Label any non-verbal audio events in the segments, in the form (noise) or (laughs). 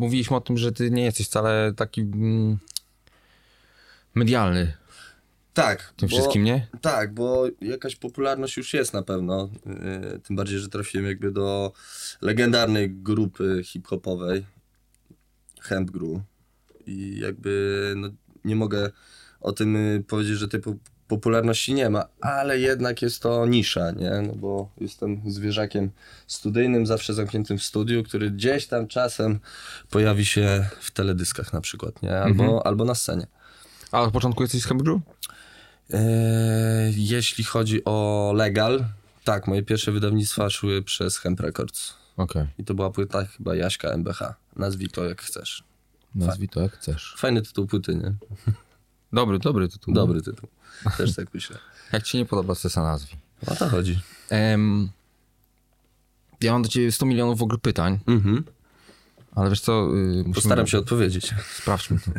mówiliśmy o tym, że ty nie jesteś wcale taki mm, medialny Tak. tym bo- wszystkim, nie? Tak, bo jakaś popularność już jest na pewno. Yy, tym bardziej, że trafiłem jakby do legendarnej grupy hip-hopowej Hemp Gru. I jakby no, nie mogę o tym y, powiedzieć, że tej popularności nie ma, ale jednak jest to nisza, nie? No bo jestem zwierzakiem studyjnym, zawsze zamkniętym w studiu, który gdzieś tam czasem pojawi się w teledyskach na przykład, nie? Albo, albo na scenie. A od początku jesteś z Cambridge'u? Eee, jeśli chodzi o legal, tak, moje pierwsze wydawnictwa szły przez Hemp Records. Okej. I to była płyta chyba Jaśka MBH. Nazwij to jak chcesz. Nazwij to jak chcesz. Fajny tytuł płyty, nie? Dobry, dobry tytuł. Dobry tytuł. Też tak myślę. (laughs) Jak ci nie podoba, to se nazwij. O to chodzi. Em, ja mam do ciebie 100 milionów w ogóle pytań, Mhm. ale wiesz co, y, musimy... Postaram się odpowiedzieć. (laughs) Sprawdźmy to.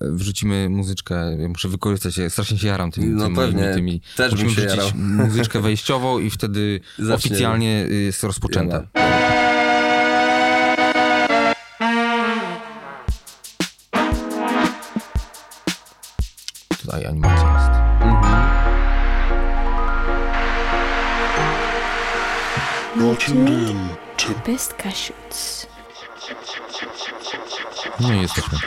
(laughs) Wrzucimy muzyczkę, ja muszę wykorzystać się, strasznie się jaram tymi, No tymi, pewnie, tymi. też bym Musimy się wrzucić jarał. muzyczkę wejściową i wtedy oficjalnie y, jest rozpoczęte. Tutaj animacja jest. Mhm. Best Cashews. No i jesteśmy.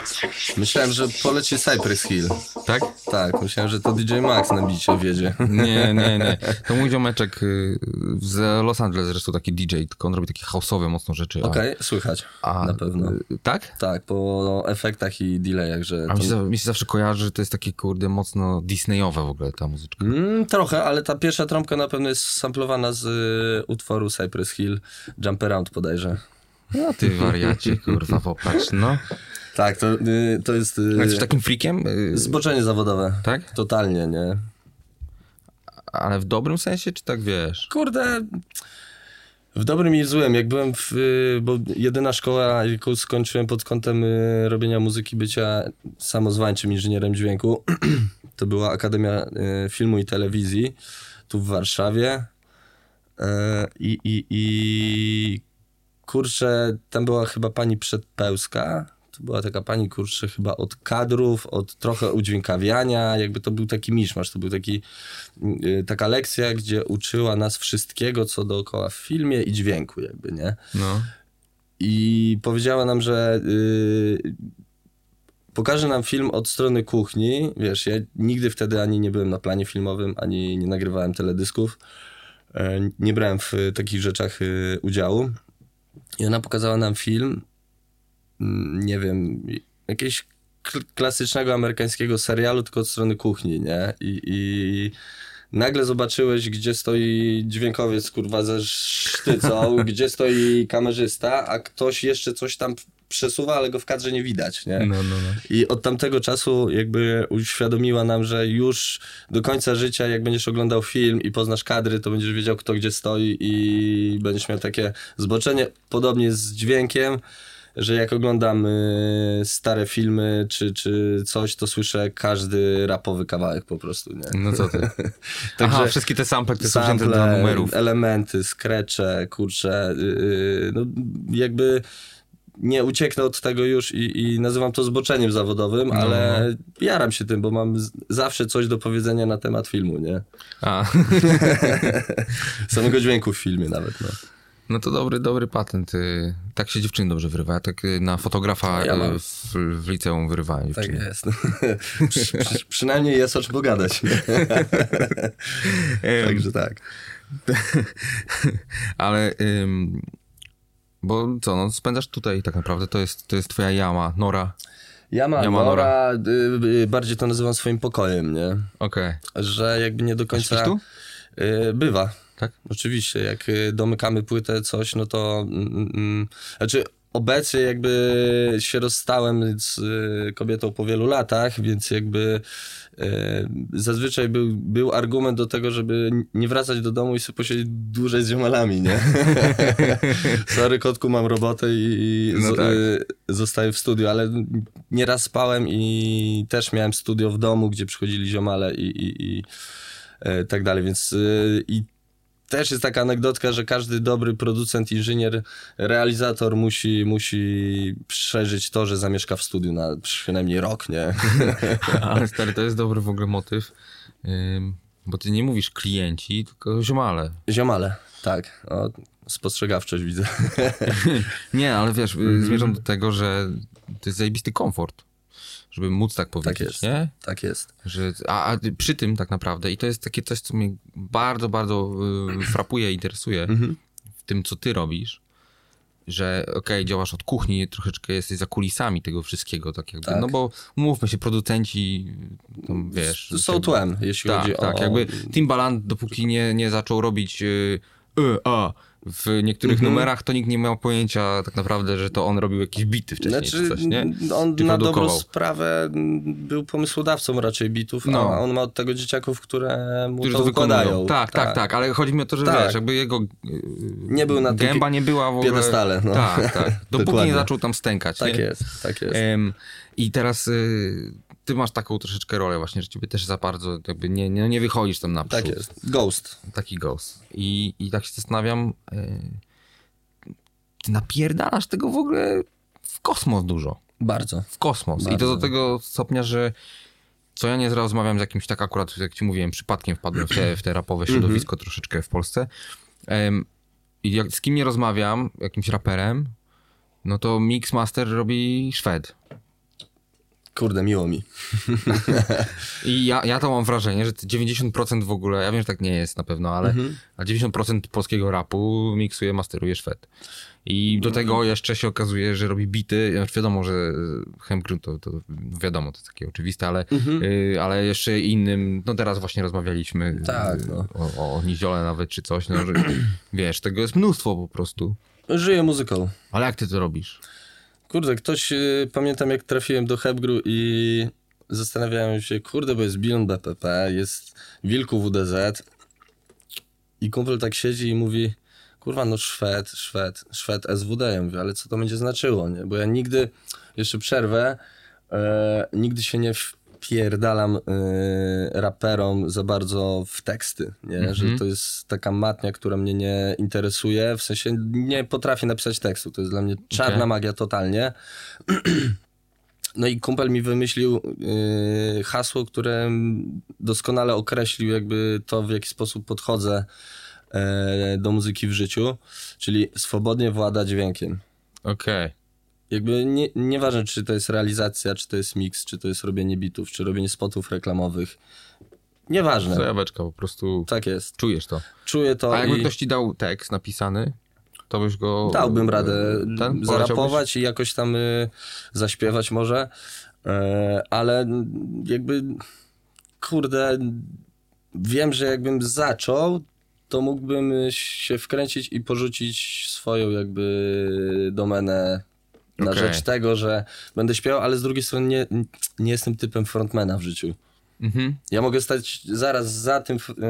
Myślałem, że poleci Cypress Hill. Tak? Tak, myślałem, że to DJ Max na bicie wiedzie. Nie, nie, nie. (laughs) To mój ziomeczek y, z Los Angeles zresztą taki DJ, tylko on robi takie house'owe mocno rzeczy. Okej, słychać. a, na pewno. Tak? Tak, po efektach i delayach, że... A mi się, to- mi się zawsze kojarzy, że to jest takie kurde mocno Disneyowe w ogóle ta muzyczka. Mm, trochę, ale ta pierwsza trąbka na pewno jest samplowana z y, utworu Cypress Hill, Jump Around bodajże. No ty wariacie, (laughs) kurwa, popatrz, no. Tak, to, y, to jest y, Jesteś takim freakiem? Y, zboczenie zawodowe. Tak? Totalnie, nie? Ale w dobrym sensie, czy tak wiesz? Kurde, w dobrym i w złym. Jak byłem w, y, bo jedyna szkoła, jaką skończyłem pod kątem robienia muzyki, bycia samozwańczym inżynierem dźwięku, (clears throat) to była Akademia Filmu i Telewizji tu w Warszawie. Y, I, i, i kurczę, tam była chyba pani Przedpełska. To była taka pani, kurczę, chyba od kadrów, od trochę udźwiękawiania, jakby to był taki miszmasz, to był taki, y, taka lekcja, gdzie uczyła nas wszystkiego, co dookoła w filmie i dźwięku jakby, nie? No. I powiedziała nam, że y, pokaże nam film od strony kuchni. Wiesz, ja nigdy wtedy ani nie byłem na planie filmowym, ani nie nagrywałem teledysków. E, Nie brałem w takich rzeczach y, udziału. I ona pokazała nam film, mm, nie wiem, jakiegoś kl- klasycznego amerykańskiego serialu, tylko od strony kuchni, nie? I, i nagle zobaczyłeś, gdzie stoi dźwiękowiec, kurwa, ze sztycą, (laughs) gdzie stoi kamerzysta, a ktoś jeszcze coś tam przesuwa, ale go w kadrze nie widać, nie? No, no, no. I od tamtego czasu jakby uświadomiła nam, że już do końca życia, jak będziesz oglądał film i poznasz kadry, to będziesz wiedział, kto gdzie stoi i będziesz miał takie zboczenie. Podobnie z dźwiękiem, że jak oglądam y, stare filmy czy, czy coś, to słyszę każdy rapowy kawałek po prostu, nie? No co ty? (laughs) Także Aha, wszystkie te sample, które są wzięte dla sample, numerów. elementy, skrecze, kurcze, yy, no jakby nie ucieknę od tego już i, i nazywam to zboczeniem zawodowym, No. ale jaram się tym, bo mam z, zawsze coś do powiedzenia na temat filmu, nie? A, (laughs) Samego dźwięku w filmie nawet, no. no to dobry, dobry patent. y. Tak się dziewczyny dobrze wyrywa. Tak y, na fotografa Ja y, w, w liceum wyrywałem Tak dziewczyny. jest. (laughs) przy, przy, przynajmniej jest o czym pogadać. (laughs) Także tak. Ale, ym, bo co, no spędzasz tutaj tak naprawdę, to jest, to jest twoja jama, nora. Yama, Yama Nora, y, y, bardziej to nazywam swoim pokojem, nie? Okej. Że jakby nie do końca... Tu? Y, bywa. Tak? Oczywiście, jak y, domykamy płytę, coś, no to... Mm, mm, znaczy, obecnie jakby się rozstałem z y, kobietą po wielu latach, więc jakby y, zazwyczaj był, był argument do tego, żeby nie wracać do domu i sobie posiedzieć dłużej z ziomalami, nie? (laughs) Sorry, kotku, mam robotę i, No z, tak. y, zostaję w studiu, ale nieraz spałem i też miałem studio w domu, gdzie przychodzili ziomale i, i, i tak dalej, więc i też jest taka anegdotka, że każdy dobry producent, inżynier, realizator musi, musi przeżyć to, że zamieszka w studiu na przynajmniej rok, nie? (laughs) Ale stary, to jest dobry w ogóle motyw, bo ty nie mówisz klienci, tylko ziomale. Ziomale, tak. O, spostrzegawczość widzę. (laughs) Nie, ale wiesz, y, zmierzam do tego, że to jest zajebisty komfort, żeby móc tak powiedzieć, jest. nie? tak jest. Że, a, a przy tym tak naprawdę, i to jest takie coś, co mnie bardzo, bardzo y, frapuje i interesuje (clears throat) w tym, co ty robisz, że okej, działasz od kuchni, troszeczkę jesteś za kulisami tego wszystkiego, tak jakby, Tak. no bo umówmy się, producenci, tam, wiesz... Są tłem, jeśli tak, chodzi tak, o... jakby Timbaland, dopóki nie, nie zaczął robić y, y, a w niektórych Mhm. numerach, to nikt nie miał pojęcia tak naprawdę, że to on robił jakieś bity wcześniej czy coś, nie? on Czy na dobrą sprawę był pomysłodawcą raczej bitów, No. a on ma od tego dzieciaków, które mu Którzy to to układają. wykonują. Tak, tak, tak, ale chodzi mi o to, że Tak. wiesz, jakby jego y, Nie był na gęba nie była w ogóle... piedestale, no. Tak, tak. (laughs) Dopóki nie zaczął tam stękać, Tak nie? jest, tak jest. Em, I teraz y, ty masz taką troszeczkę rolę właśnie, że ciebie też za bardzo jakby nie, nie, nie wychodzisz tam naprzód. Tak jest. Ghost. Taki ghost. I, I tak się zastanawiam, y, ty napierdalasz tego w ogóle w kosmos dużo. Bardzo. W kosmos. I to Bardzo. do tego stopnia, że co ja nie rozmawiam z jakimś, tak akurat jak ci mówiłem, przypadkiem wpadłem w te, w te rapowe Mhm. środowisko troszeczkę w Polsce. Em, I jak, z kim nie rozmawiam, jakimś raperem, no to Mixmaster robi Szwed. Kurde, miło mi. (laughs) I ja, ja to mam wrażenie, że te 90% w ogóle, ja wiem, że tak nie jest na pewno, ale Mhm. a 90% polskiego rapu miksuje, masteruje Szwed. I do Mhm. tego jeszcze się okazuje, że robi bity. Znaczy wiadomo, że Hemgrun to, to wiadomo, to jest takie oczywiste, ale, Mhm. y, ale jeszcze innym, no teraz właśnie rozmawialiśmy Tak, y, no. o, o Niziole nawet czy coś, no, że, (clears throat) wiesz, tego jest mnóstwo po prostu. Żyję muzyką. Ale jak ty to robisz? Kurde, ktoś, y, pamiętam jak trafiłem do Hebgru i zastanawiałem się, kurde, bo jest Bion BPP, jest Wilku WDZ i kumpel tak siedzi i mówi, kurwa, no Szwed, Szwed, Szwed SWD. Ja mówię, ale co to będzie znaczyło, nie? Bo ja nigdy, jeszcze przerwę, e, nigdy się nie wpierdalam e, raperom za bardzo w teksty, nie? Że to jest taka matnia, która mnie nie interesuje, w sensie nie potrafię napisać tekstu, to jest dla mnie czarna Okej. magia totalnie. (clears throat) No i kumpel mi wymyślił yy, hasło, które doskonale określił jakby to, w jaki sposób podchodzę e, do muzyki w życiu, czyli swobodnie włada dźwiękiem. Okej. Jakby nie, nieważne, czy to jest realizacja, czy to jest mix, czy to jest robienie bitów, czy robienie spotów reklamowych. Nieważne. Zajaweczka, po prostu Tak jest. czujesz to. Czuję to A jakby i ktoś ci dał tekst napisany, to byś go... dałbym radę ten, zarapować i jakoś tam y, zaśpiewać może, e, ale jakby kurde, wiem, że jakbym zaczął, to mógłbym się wkręcić i porzucić swoją jakby domenę na Okej. rzecz tego, że będę śpiewał, ale z drugiej strony nie, nie jestem typem frontmana w życiu. Mhm. Ja mogę stać zaraz za tym y,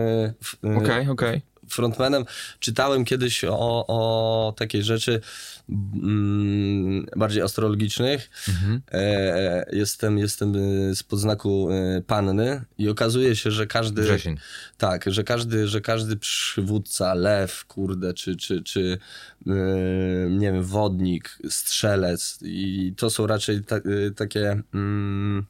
y, Okej, okej. Frontmanem. Czytałem kiedyś o, o takiej rzeczy mm, bardziej astrologicznych. Mhm. E, jestem, jestem y, z podznaku y, panny i okazuje się, że każdy... Wrzesień. Tak, że każdy, że każdy przywódca, lew, kurde, czy, czy, czy yy, nie wiem, wodnik, strzelec i to są raczej ta, takie mm,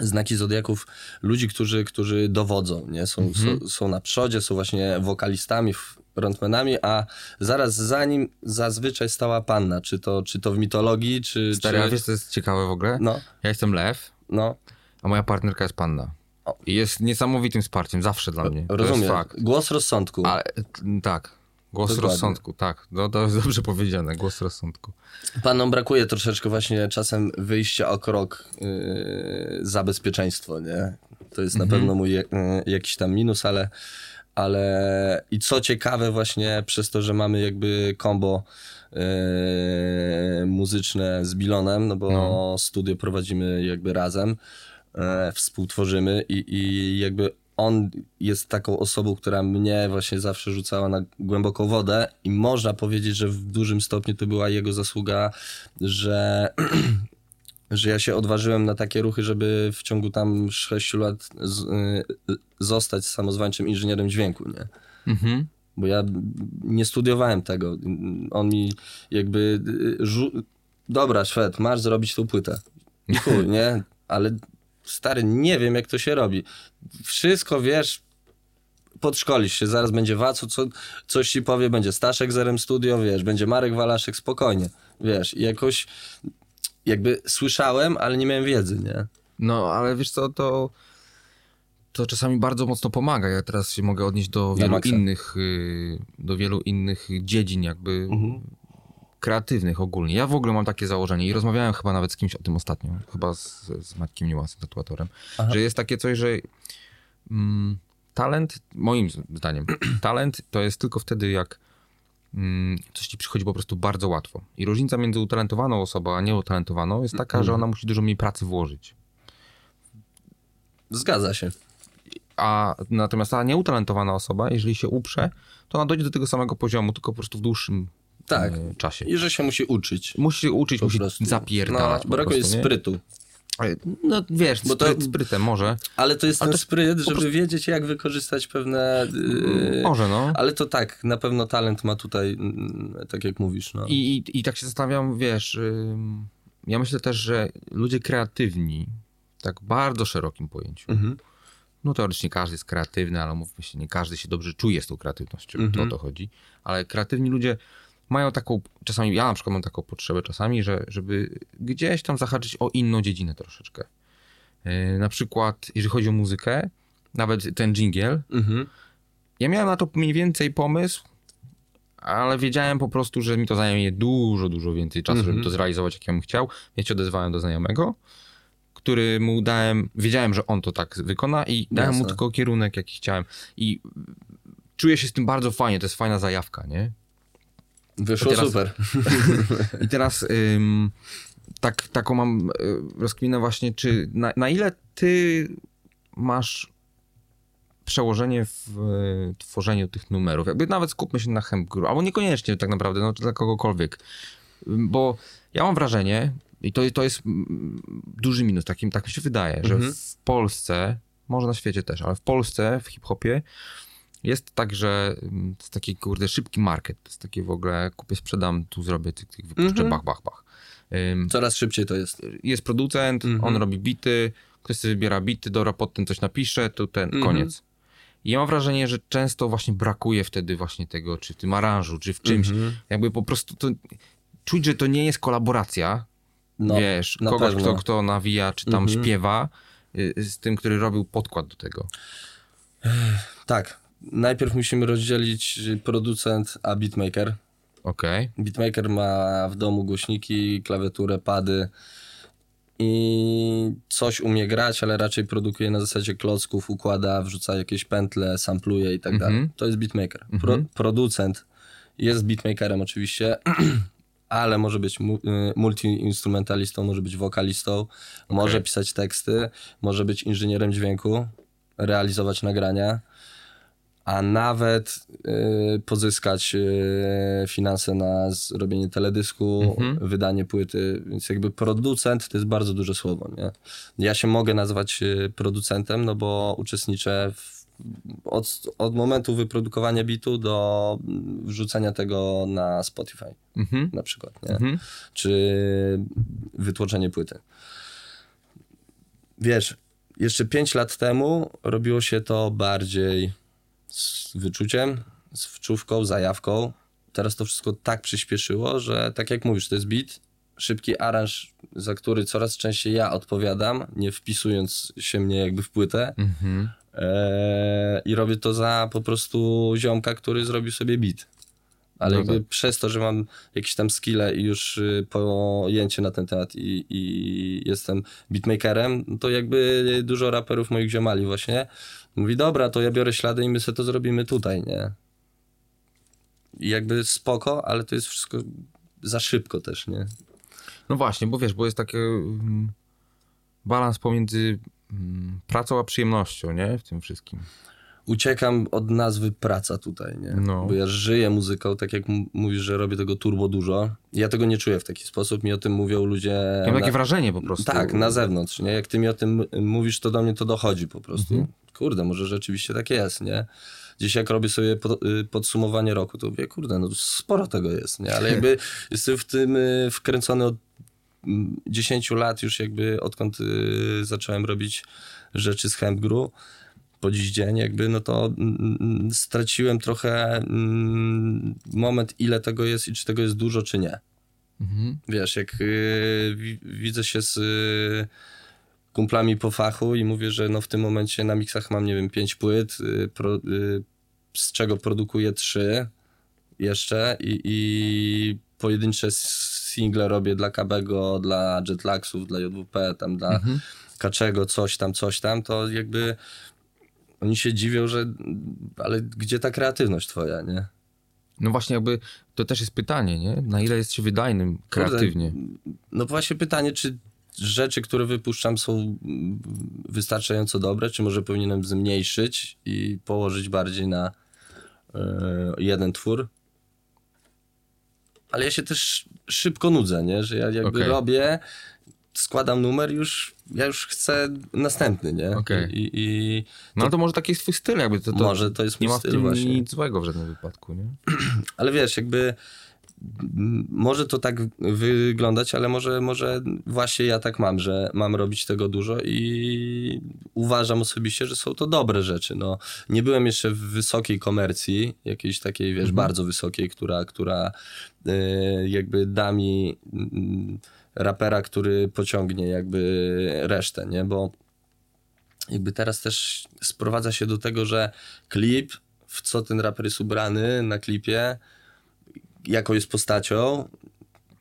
znaki zodiaków ludzi, którzy, którzy dowodzą, nie? Są, są, są na przodzie, są właśnie wokalistami, frontmenami, a zaraz za nim zazwyczaj stała panna, czy to, czy to w mitologii, czy... Stary, czy... wiesz co jest ciekawe w ogóle? No, Ja jestem lew, no, a moja partnerka jest panna. I jest niesamowitym wsparciem, zawsze dla mnie. To rozumiem. Głos rozsądku. Tak, głos Dokładnie. rozsądku, tak. No, to jest dobrze powiedziane, głos rozsądku. Panom brakuje troszeczkę właśnie czasem wyjścia o krok yy, za bezpieczeństwo, nie? To jest na pewno mój yy, jakiś tam minus, ale, ale i co ciekawe właśnie przez to, że mamy jakby kombo yy, muzyczne z Bilonem, no bo No. studio prowadzimy jakby razem, yy, współtworzymy i, i jakby on jest taką osobą, która mnie właśnie zawsze rzucała na głęboką wodę i można powiedzieć, że w dużym stopniu to była jego zasługa, że (clears throat) że ja się odważyłem na takie ruchy, żeby w ciągu tam 6 lat z, y, zostać samozwańczym inżynierem dźwięku, nie? Mhm. Bo ja nie studiowałem tego. On mi jakby y, żu- dobra, Szwed, masz zrobić tą płytę. Chuj, (laughs) nie? Ale stary, nie wiem jak to się robi. Wszystko wiesz, podszkolisz się, zaraz będzie Wacu, co, coś ci powie, będzie Staszek z RM Studio, wiesz, będzie Marek Walaszek, spokojnie, wiesz, i jakoś jakby słyszałem, ale nie miałem wiedzy, nie? No, ale wiesz co, to, to czasami bardzo mocno pomaga. Ja teraz się mogę odnieść do wielu innych, y, do wielu innych dziedzin jakby Mhm. Kreatywnych ogólnie. Ja w ogóle mam takie założenie i rozmawiałem chyba nawet z kimś o tym ostatnio, chyba z, z Matkiem Niuansem, tatuatorem, Aha. że jest takie coś, że mm, talent, moim zdaniem, (clears throat) talent to jest tylko wtedy, jak mm, coś ci przychodzi po prostu bardzo łatwo. I różnica między utalentowaną osobą, a nieutalentowaną jest taka, że ona musi dużo mniej pracy włożyć. Zgadza się. A natomiast ta nieutalentowana osoba, jeżeli się uprze, to ona dojdzie do tego samego poziomu, tylko po prostu w dłuższym Tak. e, czasie. I że się musi uczyć. Musi się uczyć, Po musi prostu. zapierdalać. No, brakuje prostu, sprytu. No wiesz, Bo to- spryt, sprytem może. Ale to jest Ale ten to spryt, żeby prostu- wiedzieć, jak wykorzystać pewne. Yy, Może, no. Ale to tak, na pewno talent ma tutaj, mm, tak jak mówisz. No. I, i, I tak się zastanawiam, wiesz, ym, ja myślę też, że ludzie kreatywni, w tak bardzo szerokim pojęciu, Mhm. no teoretycznie każdy jest kreatywny, ale mówmy się, nie każdy się dobrze czuje z tą kreatywnością, to Mhm. o to chodzi, ale kreatywni ludzie mają taką, czasami, ja na przykład mam taką potrzebę czasami, że, żeby gdzieś tam zahaczyć o inną dziedzinę troszeczkę. Yy, na przykład, jeżeli chodzi o muzykę, nawet ten jingle, Mhm. ja miałem na to mniej więcej pomysł, ale wiedziałem po prostu, że mi to zajmie dużo, dużo więcej czasu, Mhm. żeby to zrealizować, jak ja bym chciał. Więc się odezwałem do znajomego, który mu dałem, wiedziałem, że on to tak wykona i dałem mu Jasne. tylko kierunek, jaki chciałem. I czuję się z tym bardzo fajnie, to jest fajna zajawka, nie? Wyszło teraz- super. (laughs) I teraz ym, tak, taką mam y, rozkminę właśnie, czy na, na ile ty masz przełożenie w y, tworzeniu tych numerów? Jakby nawet skupmy się na Hempguru, albo niekoniecznie tak naprawdę, no dla kogokolwiek. Bo ja mam wrażenie, i to, to jest mm, duży minus, takim, tak mi się wydaje, że Mhm. w Polsce, może na świecie też, ale w Polsce, w hip-hopie jest tak, że mm, to jest taki, kurde, szybki market. To jest takie w ogóle, kupię, sprzedam, tu zrobię, tych, tych wypuszczę, Mhm. bach, bach, bach. Ym, Coraz szybciej to jest. jest producent, Mhm. on robi bity, ktoś sobie wybiera bity, dobra, pod tym coś napisze, to ten, Mhm. koniec. I ja mam wrażenie, że często właśnie brakuje wtedy właśnie tego, czy w tym aranżu, czy w czymś. Mhm. Jakby po prostu to, czuć, że to nie jest kolaboracja, No, wiesz, kogoś, pewno. kto, kto nawija, czy tam Mhm. śpiewa, y, z tym, który robił podkład do tego. Tak. Najpierw musimy rozdzielić producent a beatmaker. Okej. Beatmaker ma w domu głośniki, klawiaturę, pady i coś umie grać, ale raczej produkuje na zasadzie klocków, układa, wrzuca jakieś pętle, sampluje i tak Mhm. dalej. To jest beatmaker. Pro, Mhm. producent jest beatmakerem oczywiście, (clears throat) ale może być y, multi-instrumentalistą, może być wokalistą, może pisać teksty, może być inżynierem dźwięku, realizować nagrania, a nawet y, pozyskać y, finanse na zrobienie teledysku, Mhm. wydanie płyty, więc jakby producent to jest bardzo duże słowo, nie? Ja się mogę nazwać y, producentem, no bo uczestniczę w, od, od momentu wyprodukowania bitu do wrzucenia tego na Spotify Mhm. na przykład, nie? Mhm. czy wytłoczenie płyty. Wiesz, jeszcze 5 lat temu robiło się to bardziej z wyczuciem, z wczówką, zajawką. Teraz to wszystko tak przyspieszyło, że tak jak mówisz, to jest beat, szybki aranż, za który coraz częściej ja odpowiadam, nie wpisując się mnie jakby w płytę. Mhm. Eee, I robię to za po prostu ziomka, który zrobił sobie beat. Ale No jakby tak. przez to, że mam jakieś tam skille i już y, pojęcie na ten temat i, i jestem beatmakerem, no to jakby dużo raperów moich ziomali właśnie mówi, dobra, to ja biorę ślady i my sobie to zrobimy tutaj, nie? I jakby spoko, ale to jest wszystko za szybko też, nie? No właśnie, bo wiesz, bo jest taki mm, balans pomiędzy mm, pracą a przyjemnością, nie? W tym wszystkim. uciekam od nazwy praca tutaj, nie? No. Bo ja żyję muzyką, tak jak mówisz, że robię tego turbo dużo. Ja tego nie czuję w taki sposób, mi o tym mówią ludzie... Ja mam na- takie wrażenie po prostu. Tak, na zewnątrz, nie? Jak ty mi o tym mówisz, to do mnie to dochodzi po prostu. Mhm. Kurde, może rzeczywiście tak jest, nie? Dziś jak robię sobie y, podsumowanie roku, to mówię, kurde, no sporo tego jest, nie? Ale jakby (laughs) jestem w tym y, wkręcony od mm, 10 lat już jakby odkąd y, zacząłem robić rzeczy z Hempgru po dziś dzień jakby, no to mm, mm, straciłem trochę mm, moment, ile tego jest i czy tego jest dużo, czy nie. Mhm. Wiesz, jak wi- widzę się z kumplami po fachu i mówię, że no w tym momencie na miksach mam, nie wiem, pięć płyt, y, pro, y, z czego produkuję trzy jeszcze i, i pojedyncze single robię dla Kabego, dla Jetlagsów, dla JWP, tam dla Mhm. Kaczego, coś tam, coś tam, to jakby oni się dziwią, że ale gdzie ta kreatywność twoja, nie? No właśnie jakby to też jest pytanie, nie? Na ile jest się wydajnym kreatywnie? Kurde, no właśnie pytanie, czy rzeczy, które wypuszczam są wystarczająco dobre, czy może powinienem zmniejszyć i położyć bardziej na e, jeden twór. Ale ja się też szybko nudzę, nie? Że ja jakby Okej. robię, składam numer, już ja już chcę następny, nie? Okej. I, i No to może taki jest twój styl, jakby to, to Może to jest nie mój ma w tym właśnie. nic złego w żadnym wypadku, nie? Ale wiesz, jakby może to tak wyglądać, ale może, może właśnie ja tak mam, że mam robić tego dużo i uważam osobiście, że są to dobre rzeczy. No, nie byłem jeszcze w wysokiej komercji, jakiejś takiej, wiesz, bardzo wysokiej, która, która y, jakby da mi mm, rapera, który pociągnie jakby resztę, nie? Bo jakby teraz też sprowadza się do tego, że klip, w co ten raper jest ubrany na klipie, jaką jest postacią,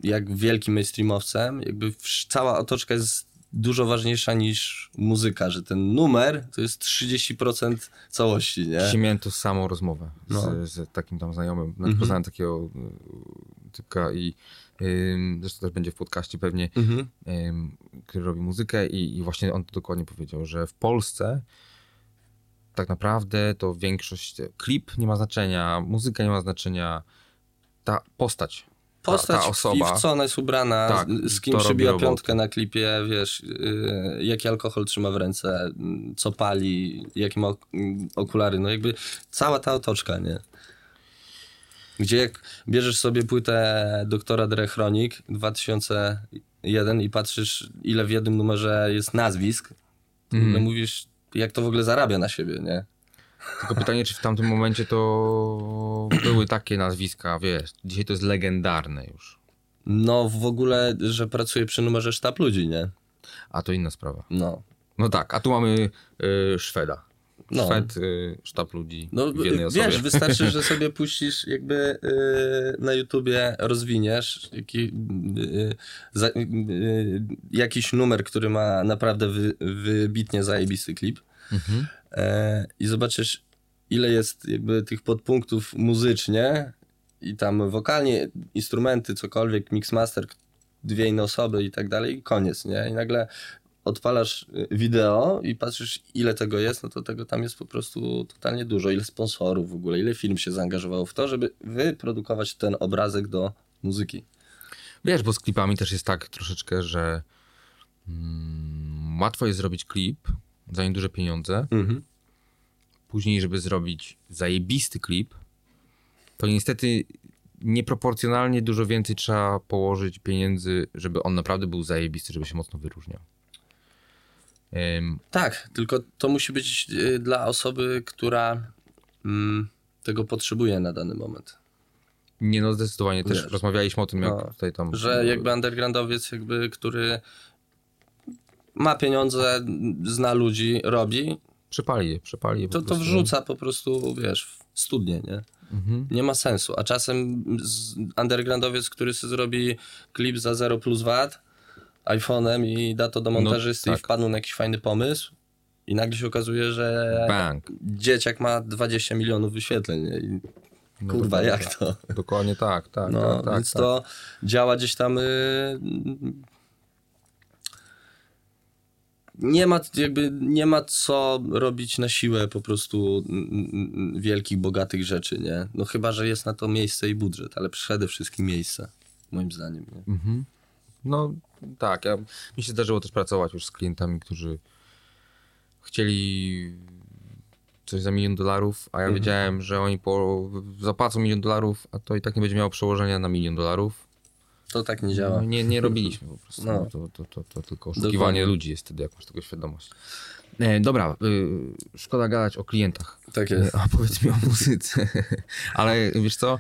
jak wielkim mainstreamowcem, jakby wsz- cała otoczka jest dużo ważniejsza niż muzyka, że ten numer to jest 30% całości, nie? Dzisiaj miałem tu samą rozmowę No. z, z takim tam znajomym. Znaczy poznałem takiego y, typka i ym, zresztą też będzie w podcaście pewnie, Mhm. ym, który robi muzykę i, i właśnie on to dokładnie powiedział, że w Polsce tak naprawdę to większość, klip nie ma znaczenia, muzyka nie ma znaczenia, ta postać, ta, Postać ta osoba. i w co ona jest ubrana, Tak, z- kim to robotę. piątkę na klipie, wiesz, yy, jaki alkohol trzyma w ręce, yy, co pali, jakie ma yy, okulary, no jakby cała ta otoczka, nie? Gdzie jak bierzesz sobie płytę doktora Dre Chronik 2001 i patrzysz, ile w jednym numerze jest nazwisk, to Mhm. mm. mówisz, jak to w ogóle zarabia na siebie, nie? Tylko pytanie, czy w tamtym momencie to były takie nazwiska, wiesz, dzisiaj to jest legendarne już, No w ogóle, że pracuje przy numerze sztab ludzi, nie? a to inna sprawa. No. No tak, a tu mamy y, Szweda. No. Szwed, y, sztab ludzi No w jednej osobie. wiesz, wystarczy, że (laughs) sobie puścisz jakby y, na YouTubie rozwiniesz jaki, y, za, y, y, jakiś numer, który ma naprawdę wy, wybitnie zajebisty klip Mhm. E, i zobaczysz ile jest jakby tych podpunktów muzycznie i tam wokalnie, instrumenty, cokolwiek, mixmaster, dwie inne osoby i tak dalej i koniec, nie? I nagle odpalasz y, wideo i patrzysz ile tego jest, no to tego tam jest po prostu totalnie dużo. Ile sponsorów w ogóle, ile firm się zaangażowało w to, żeby wyprodukować ten obrazek do muzyki. Wiesz, bo z klipami też jest tak troszeczkę, że mm, łatwo jest zrobić klip za nieduże pieniądze. Mhm. Później, żeby zrobić zajebisty klip, to niestety nieproporcjonalnie dużo więcej trzeba położyć pieniędzy, żeby on naprawdę był zajebisty, żeby się mocno wyróżniał. Ym, Tak, tylko to musi być y, dla osoby, która mm, tego potrzebuje na dany moment. nie no, zdecydowanie też Wiesz. rozmawialiśmy o tym, jak No, tutaj tam... Że jakby undergroundowiec, jakby, który ma pieniądze, zna ludzi, robi, Przepali je, przepali je to, to wrzuca po prostu, wiesz, w studnie, nie? Mhm. Nie ma sensu. A czasem undergroundowiec, który sobie zrobi klip za 0 plus VAT iPhone'em i da to do montażysty tak. i wpadł na jakiś fajny pomysł i nagle się okazuje, że Bang. dzieciak ma 20 milionów wyświetleń. I No kurwa, jak tak. to? Dokładnie tak, tak, No, tak, tak. więc tak. to działa gdzieś tam. y, nie ma jakby nie ma co robić na siłę po prostu wielkich, bogatych rzeczy, nie? No chyba, że jest na to miejsce i budżet, ale przede wszystkim miejsce, moim zdaniem. Nie? Mhm. No tak, ja, mi się zdarzyło też pracować już z klientami, którzy chcieli coś za milion dolarów, a ja wiedziałem, że oni po, zapłacą milion dolarów, a to i tak nie będzie miało przełożenia na milion dolarów. To tak nie działa. No, nie, nie robiliśmy po prostu. (laughs) No. To, to, to, to tylko oszukiwanie ludzi jest wtedy, jak masz tego świadomość. E, dobra, y, szkoda gadać o klientach. Tak jest. E, A powiedz mi o muzyce. (laughs) Ale wiesz co,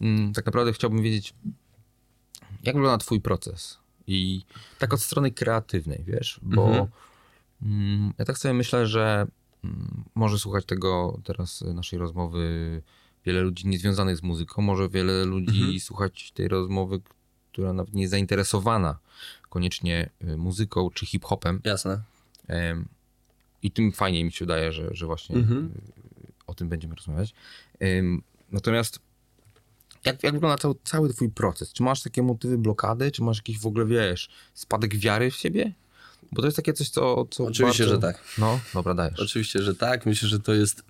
mm, tak naprawdę chciałbym wiedzieć, jak wygląda twój proces? I tak od strony kreatywnej, wiesz, bo Mhm. mm, ja tak sobie myślę, że mm, może słuchać tego teraz naszej rozmowy wiele ludzi niezwiązanych z muzyką, może wiele ludzi Mhm. słuchać tej rozmowy, która nawet nie jest zainteresowana koniecznie y, muzyką czy hip-hopem. Jasne. I tym fajniej mi się wydaje, że, że właśnie Mhm. y, o tym będziemy rozmawiać. Natomiast jak, jak wygląda cały, cały twój proces? Czy masz takie motywy blokady? Czy masz jakiś w ogóle, wiesz, spadek wiary w siebie? Bo to jest takie coś, co... co Oczywiście, bardzo... że tak. No, dobra, dajesz. Oczywiście, że tak. Myślę, że to jest. (clears throat)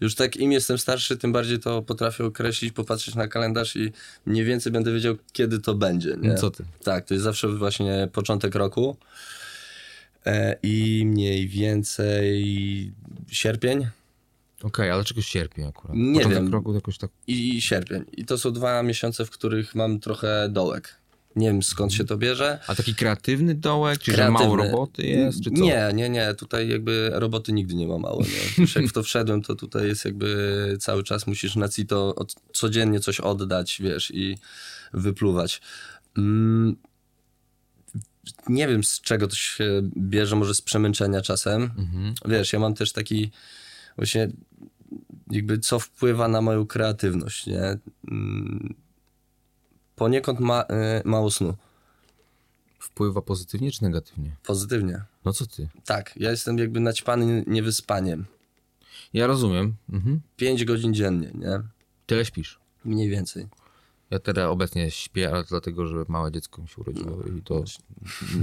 Już tak im jestem starszy, tym bardziej to potrafię określić, popatrzeć na kalendarz i mniej więcej będę wiedział, kiedy to będzie. Nie? Co ty? Tak, to jest zawsze właśnie początek roku. E, I mniej więcej sierpień Okej, ale czego sierpień akurat? Nie Początek wiem. roku jakoś tak... i sierpień. I to są dwa miesiące, w których mam trochę dołek. Nie wiem skąd się to bierze. A taki kreatywny dołek? Czy że Kreatywny. mało roboty jest? Czy co? Nie, nie, nie. Tutaj jakby roboty nigdy nie ma mało. Nie? (laughs) Już jak w to wszedłem, to tutaj jest jakby cały czas musisz na CITO od, codziennie coś oddać, wiesz, i wypluwać. Mm, nie wiem z czego to się bierze, może z przemęczenia czasem. Mhm. Wiesz, ja mam też taki właśnie jakby co wpływa na moją kreatywność, nie? Poniekąd ma, y, mało snu. Wpływa pozytywnie czy negatywnie? Pozytywnie. No co ty? Tak, ja jestem jakby naćpany niewyspaniem. Ja rozumiem. Mhm. 5 godzin dziennie, nie? Tyle śpisz. Mniej więcej. Ja teraz obecnie śpię, ale dlatego, że małe dziecko mi się urodziło i to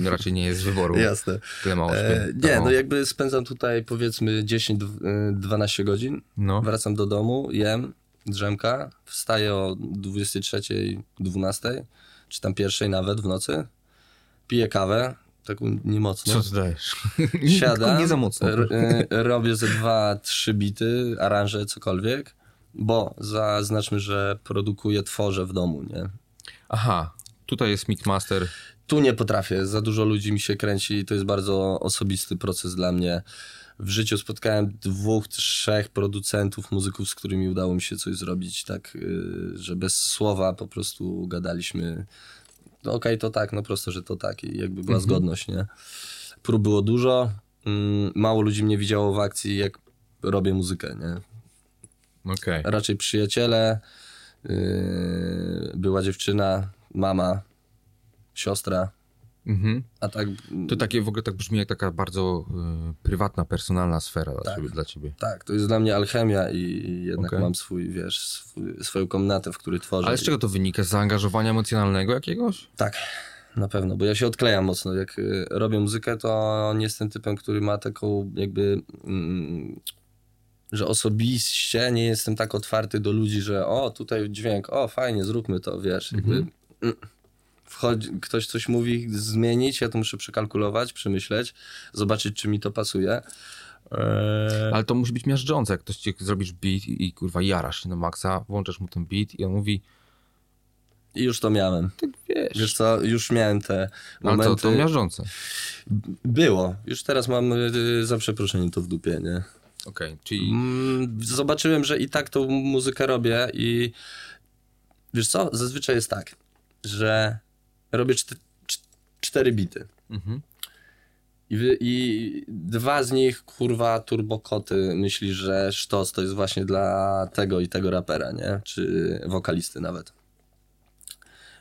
raczej nie jest z wyboru. (laughs) Jasne. Tyle mało śpię. E, nie, no jakby spędzam tutaj powiedzmy 10-12 godzin. no. Wracam do domu, jem, drzemka, wstaję o 23.12, czy tam pierwszej nawet w nocy, piję kawę, taką niemocno. Co ty dajesz? (laughs) Siadam, nie za mocno. e, robię ze dwa, trzy bity, aranże, cokolwiek, bo zaznaczmy, że produkuję, tworzę w domu, nie? Aha, tutaj jest Mixmaster. Tu nie potrafię, za dużo ludzi mi się kręci i to jest bardzo osobisty proces dla mnie. W życiu spotkałem dwóch, trzech producentów, muzyków, z którymi udało mi się coś zrobić, tak, yy, że bez słowa po prostu gadaliśmy. No Okej, to tak, no prosto, że to tak i jakby była zgodność, nie? Prób było dużo, mm, mało ludzi mnie widziało w akcji, jak robię muzykę, nie? Okej. Raczej przyjaciele, yy, była dziewczyna, mama, siostra, Mhm. a tak To takie w ogóle tak brzmi jak taka bardzo y, prywatna, personalna sfera dla, Tak. ciebie, dla ciebie. Tak, to jest dla mnie alchemia i, jednak Okej. mam swój, wiesz, swój, swoją komnatę, w której tworzę. Ale z czego to wynika? Z zaangażowania emocjonalnego jakiegoś? Tak, na pewno, bo ja się odklejam mocno. Jak y, robię muzykę, to nie jestem typem, który ma taką jakby, mm, że osobiście nie jestem tak otwarty do ludzi, że o, tutaj dźwięk, o, fajnie, zróbmy to, wiesz, jakby... mm, Wchodzi, ktoś coś mówi, zmienić, ja to muszę przekalkulować, przemyśleć, zobaczyć, czy mi to pasuje. Eee, Ale to musi być miażdżące, jak ktoś ci zrobisz beat i, kurwa jarasz się na maksa, włączasz mu ten beat i on mówi, I już to miałem. tak wiesz, Wiesz co, już miałem te ale momenty. to, to miażdżące. Było. Już teraz mam y, za przeproszeniem to w dupie, nie? Okej, czyli Mm, zobaczyłem, że i tak tą muzykę robię i wiesz co, zazwyczaj jest tak, że robię cztery bity. mhm. I, wy, I dwa z nich, kurwa, turbokoty, myśli, że sztos to jest właśnie dla tego i tego rapera, nie? Czy wokalisty nawet.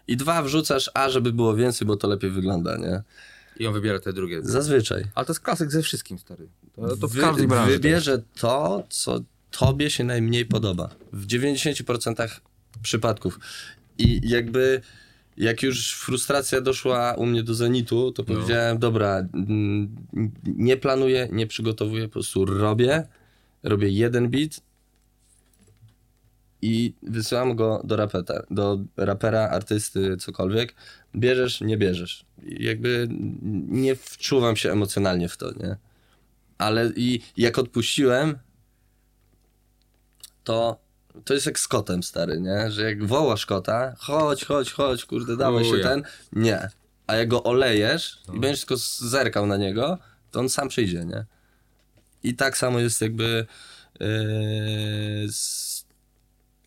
I dwa wrzucasz, a żeby było więcej, bo to lepiej wygląda, nie? i on wybiera te drugie. Zazwyczaj. Ale to jest klasyk ze wszystkim, stary. To, to w Wy- każdej branży. Wybierze to, co tobie się najmniej podoba. W 90% przypadków. I jakby jak już frustracja doszła u mnie do zenitu, to powiedziałem, dobra, mm, nie planuję, nie przygotowuję, po prostu robię, robię jeden beat i wysyłam go do rapera, do rapera, artysty, cokolwiek. Bierzesz, nie bierzesz. Jakby nie wczuwam się emocjonalnie w to, nie? Ale i jak odpuściłem, to to jest jak z kotem, stary, nie? Że jak wołasz kota, chodź, chodź, chodź, kurde, dawaj się ten. Nie. A jak go olejesz i będziesz tylko zerkał na niego, to on sam przyjdzie, nie? I tak samo jest jakby yy, z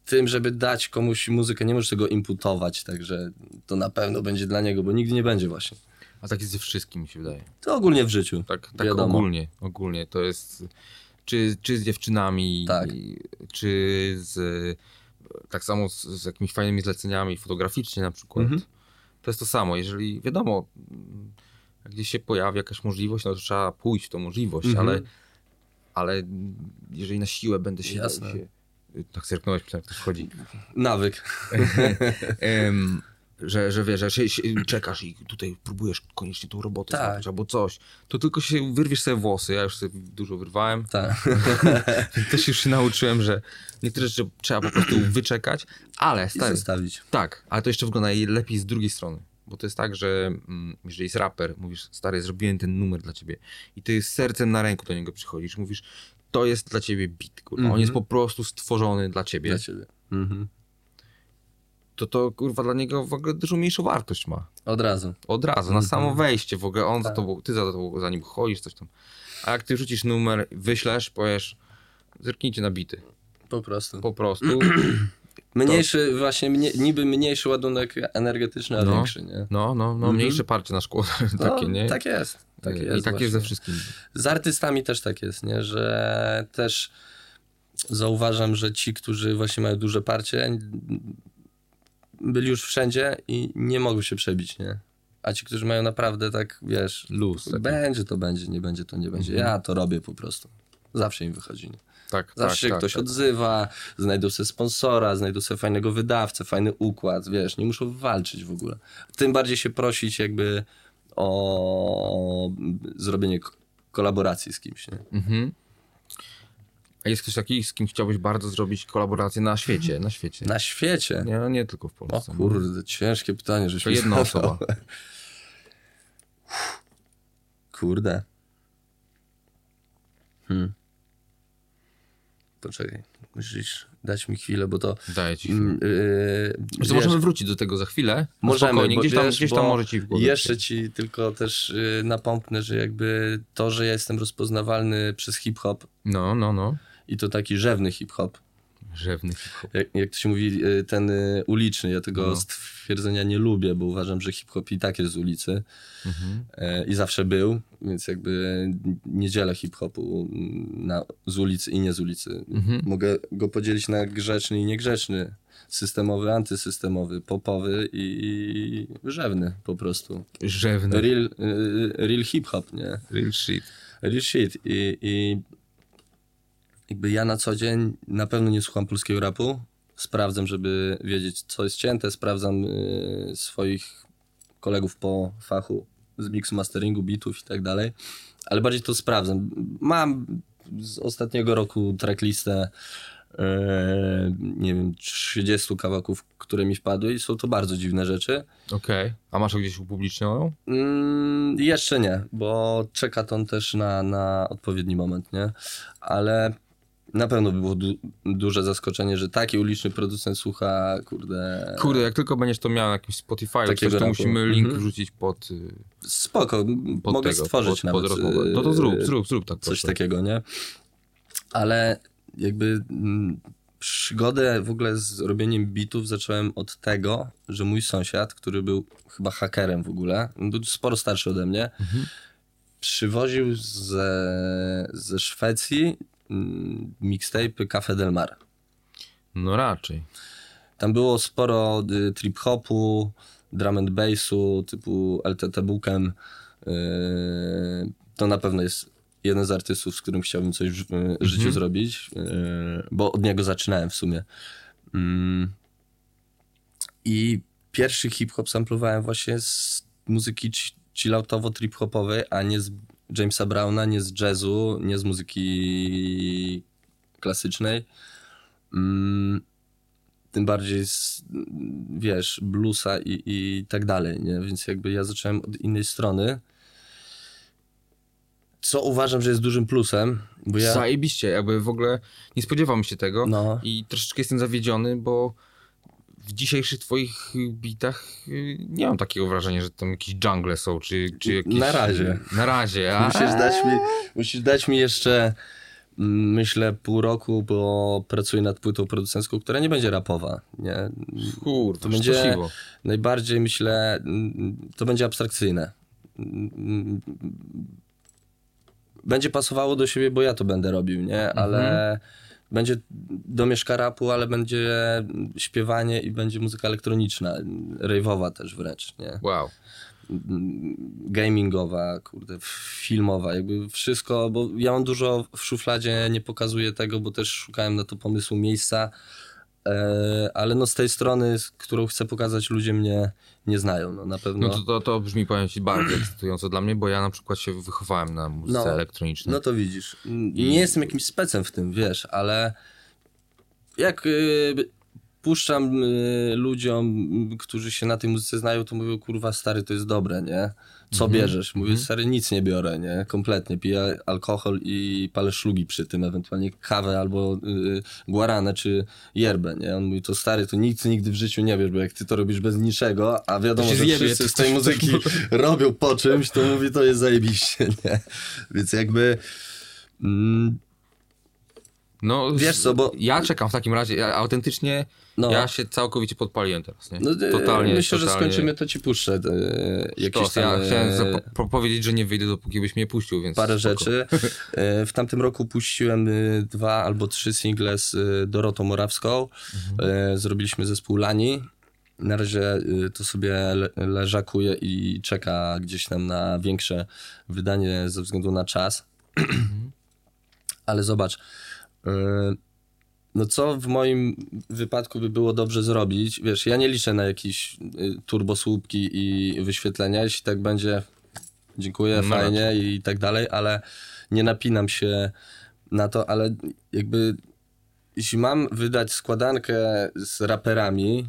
tym, żeby dać komuś muzykę, nie możesz tego imputować, także to na pewno będzie dla niego, bo nigdy nie będzie właśnie. A tak jest ze wszystkim, mi się wydaje. To ogólnie w życiu. Tak, tak Wiadomo. ogólnie, ogólnie. To jest czy, czy z dziewczynami, Tak. czy z tak samo z, z jakimiś fajnymi zleceniami fotograficznie na przykład. Mhm. To jest to samo. Jeżeli wiadomo, gdzieś się pojawi jakaś możliwość, no to trzeba pójść w tą możliwość, Mhm. ale, ale jeżeli na siłę będę się, Jasne. się tak zerknąłeś, jak ktoś wchodzi. Nawyk. (laughs) że, że wiesz, że się, się, czekasz i tutaj próbujesz koniecznie tą robotę Tak. zrobić albo coś, to tylko się wyrwiesz sobie włosy. Ja już sobie dużo wyrwałem. Tak. (laughs) Też już się nauczyłem, że niektóre rzeczy trzeba po prostu wyczekać, ale I stary, zostawić. tak, ale to jeszcze wygląda lepiej z drugiej strony. Bo to jest tak, że mm, jeżeli jest raper, mówisz, stary, zrobiłem ten numer dla ciebie i ty z sercem na ręku do niego przychodzisz, mówisz, to jest dla ciebie beat, kurwa. On Mhm. jest po prostu stworzony dla ciebie. Dla ciebie. Mhm. To to, kurwa, dla niego w ogóle dużo mniejszą wartość ma. Od razu. Od razu, na samo wejście w ogóle, on za Tak. tobą, ty za, tobą, za nim chodzisz, coś tam. A jak ty rzucisz numer, wyślesz, powiesz, zerknijcie na bity. Po prostu. Po prostu. (clears throat) Mniejszy, właśnie mnie, niby mniejszy ładunek energetyczny, a No. większy, nie? No, no, no, mniejsze parcie na szkło, (laughs) takie, no, nie? Tak jest. Tak I jest tak jest ze właśnie. wszystkim. Z artystami też tak jest, nie? Że też zauważam, że ci, którzy właśnie mają duże parcie, byli już wszędzie i nie mogą się przebić, nie? A ci, którzy mają naprawdę tak, wiesz, Luz. taki. będzie to będzie, nie będzie to nie będzie. Ja to robię po prostu. Zawsze im wychodzi. Nie? Tak, Zawsze tak, się tak, ktoś tak. odzywa, znajdą sobie sponsora, znajdą sobie fajnego wydawcę, fajny układ, wiesz, nie muszą walczyć w ogóle. Tym bardziej się prosić jakby o zrobienie kolaboracji z kimś, nie? Mhm. A jest ktoś taki, z kim chciałbyś bardzo zrobić kolaborację na świecie, na świecie? Na świecie? Nie, nie tylko w O Polsce. no. kurde, ciężkie pytanie, żeś To jedna osoba. Kurde. Hmm. Poczekaj, musisz dać mi chwilę, bo to... Daję ci chwilę. Mm, Yy, Zresztą wiesz, możemy wrócić do tego za chwilę. No Możemy, bo gdzieś tam, wiesz, gdzieś tam może ci w głowie. Jeszcze ci tylko też y, napomknę, że jakby to, że ja jestem rozpoznawalny przez hip-hop No, no, no. I to taki rzewny hip-hop, Rzewny hip-hop. jak, jak to się mówi, y, ten y, uliczny, ja tego No. stwierdzenia nie lubię, bo uważam, że hip-hop i tak jest z ulicy Mhm. e, i zawsze był, więc jakby nie dzielę hip-hopu na, z ulicy i nie z ulicy. Mhm. Mogę go podzielić na grzeczny i niegrzeczny, systemowy, antysystemowy, popowy i rzewny po prostu. Rzewny. Real, y, real hip-hop, nie? Real shit. Real shit. I, I jakby ja na co dzień na pewno nie słucham polskiego rapu. Sprawdzam, żeby wiedzieć, co jest cięte. Sprawdzam y, swoich kolegów po fachu z mixu, masteringu, bitów i tak dalej. Ale bardziej to sprawdzam. Mam z ostatniego roku tracklistę y, nie wiem, 30 kawałków, które mi wpadły i są to bardzo dziwne rzeczy. Okej. A masz gdzieś upublicznioną? Mm, jeszcze nie, bo czeka to też na, na odpowiedni moment, nie? Ale na pewno by było du- duże zaskoczenie, że taki uliczny producent słucha, kurde... Kurde, jak tylko będziesz to miał na jakimś Spotify, coś, to rapu. musimy link Mhm. wrzucić pod, y, Spoko, pod mogę tego, stworzyć pod, pod nawet y, No to zrób, zrób, zrób tak. coś proszę. takiego, nie? Ale jakby przygodę w ogóle z robieniem bitów zacząłem od tego, że mój sąsiad, który był chyba hakerem w ogóle, był sporo starszy ode mnie, przywoził ze, ze Szwecji mm, mixtape'y Cafe Del Mar. No raczej. Tam było sporo y, trip-hopu, drum and bassu, typu LTT Bookem. Y, to na pewno jest jeden z artystów, z którym chciałbym coś w y, życiu zrobić, y, bo od niego zaczynałem w sumie. Mm. I pierwszy hip-hop samplowałem właśnie z muzyki chi- chilloutowo-trip-hopowej, a nie z Jamesa Browna, nie z jazzu, nie z muzyki klasycznej. Mm, tym bardziej z, wiesz, bluesa i, i tak dalej, nie? Więc jakby ja zacząłem od innej strony. Co uważam, że jest dużym plusem, bo ja... Zajebiście, jakby w ogóle nie spodziewam się tego No. i troszeczkę jestem zawiedziony, bo w dzisiejszych twoich bitach y, nie mam takiego wrażenia, że tam jakieś jungle są, czy, czy jakieś... Na razie. Na razie, a? Musisz dać mi, musisz dać mi jeszcze, mm, myślę, pół roku, bo pracuję nad płytą producencką, która nie będzie rapowa, nie? Kurwa, To będzie szczęśliwo. najbardziej, myślę, mm, to będzie abstrakcyjne. Mm, Będzie pasowało do siebie, bo ja to będę robił, nie? Ale będzie domieszka rapu, ale będzie śpiewanie i będzie muzyka elektroniczna, rave'owa też wręcz, nie? Wow. gamingowa, kurde, filmowa, jakby wszystko, bo ja mam dużo w szufladzie, nie pokazuję tego, bo też szukałem na to pomysłu miejsca, ale no z tej strony, z którą chcę pokazać, ludzie mnie nie znają, no na pewno. No to, to, to brzmi, powiem ci, bardzo ekscytująco dla mnie, bo ja na przykład się wychowałem na muzyce No, elektronicznej. No to widzisz. Nie jestem jakimś specem w tym, wiesz, ale jak y, puszczam y, ludziom, którzy się na tej muzyce znają, to mówią, kurwa, stary, to jest dobre, nie? Co bierzesz? Mówię, stary, nic nie biorę, nie? Kompletnie. Piję alkohol i palę szlugi przy tym, ewentualnie kawę albo y, guaranę czy yerbę, nie? On mówi, to stary, to nic nigdy w życiu nie wiesz, bo jak ty to robisz bez niczego, a wiadomo, że zjebie, wszyscy z tej muzyki (laughs) robią po czymś, to mówi, to jest zajebiście, (laughs) nie? Więc jakby... Mm, No, Wiesz co, bo- Ja czekam w takim razie, ja, autentycznie No. ja się całkowicie podpaliłem teraz, nie? No, e, totalnie, myślę, że totalnie. skończymy, to ci puszczę e, jakieś Sztos, tam, ja chciałem e, zapo- po- powiedzieć, że nie wyjdę, dopóki byś mnie puścił, więc parę spoko. rzeczy. (laughs) E, W tamtym roku puściłem e, dwa albo trzy single z Dorotą Morawską. Mhm. E, Zrobiliśmy zespół Lani. Na razie to sobie le- leżakuje i czeka gdzieś tam na większe wydanie ze względu na czas. Mhm. (clears throat) Ale zobacz, e, no co w moim wypadku by było dobrze zrobić? Wiesz, ja nie liczę na jakieś y, turbosłupki i wyświetlenia. Jeśli tak będzie, dziękuję, No fajnie i tak dalej, ale nie napinam się na to, ale jakby jeśli mam wydać składankę z raperami,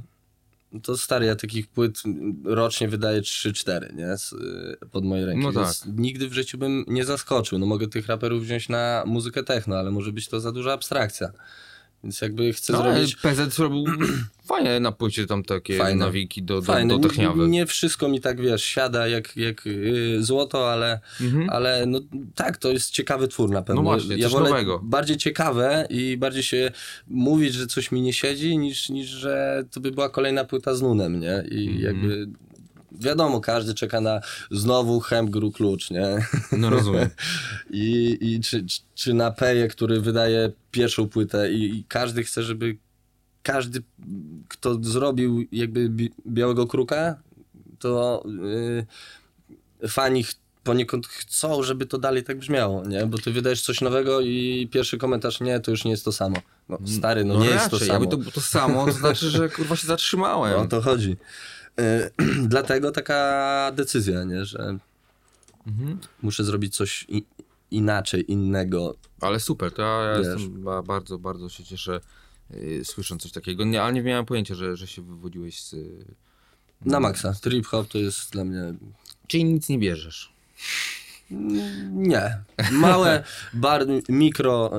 no to stary, ja takich płyt rocznie wydaję 3-4, nie? Z, y, pod moje ręki. No Więc nigdy w życiu bym nie zaskoczył. No mogę tych raperów wziąć na muzykę techno, ale może być to za duża abstrakcja. Więc jakby chcę No, zrobić... PZ zrobił (clears throat) fajnie na płycie tam takie Fajne. nawiki do, do, Fajne. do techniawy. Nie, nie wszystko mi tak, wiesz, siada jak, jak yy, złoto, ale, Mhm. ale no tak, to jest ciekawy twór na pewno. No właśnie, ja wolę nowego. bardziej ciekawe i bardziej się mówić, że coś mi nie siedzi, niż, niż że to by była kolejna płyta z nunem, nie? I Mhm. jakby wiadomo, każdy czeka na znowu hem, gru, klucz, nie? No rozumiem. (laughs) I, i czy, czy- na Peje, który wydaje pierwszą płytę i, i każdy chce, żeby każdy, kto zrobił jakby bi- Białego Kruka, to yy, fani poniekąd chcą, żeby to dalej tak brzmiało, nie? Bo ty wydajesz coś nowego i pierwszy komentarz, nie, to już nie jest to samo. No stary, no, nie jest to raczej, samo. Jakby to, to samo, to znaczy, że kurwa się zatrzymałem. No, (laughs) o to chodzi. Yy, (clears throat) dlatego taka decyzja, nie? Że Mhm. muszę zrobić coś i, inaczej, innego, Ale super, to ja, Wiesz. jestem ba- bardzo, bardzo się cieszę yy, słysząc coś takiego. Nie, ale nie miałem pojęcia, że, że się wywodziłeś z... Yy, Na maksa. Trip hop to jest dla mnie. Czyli nic nie bierzesz. Nie. Małe, bar, mikro,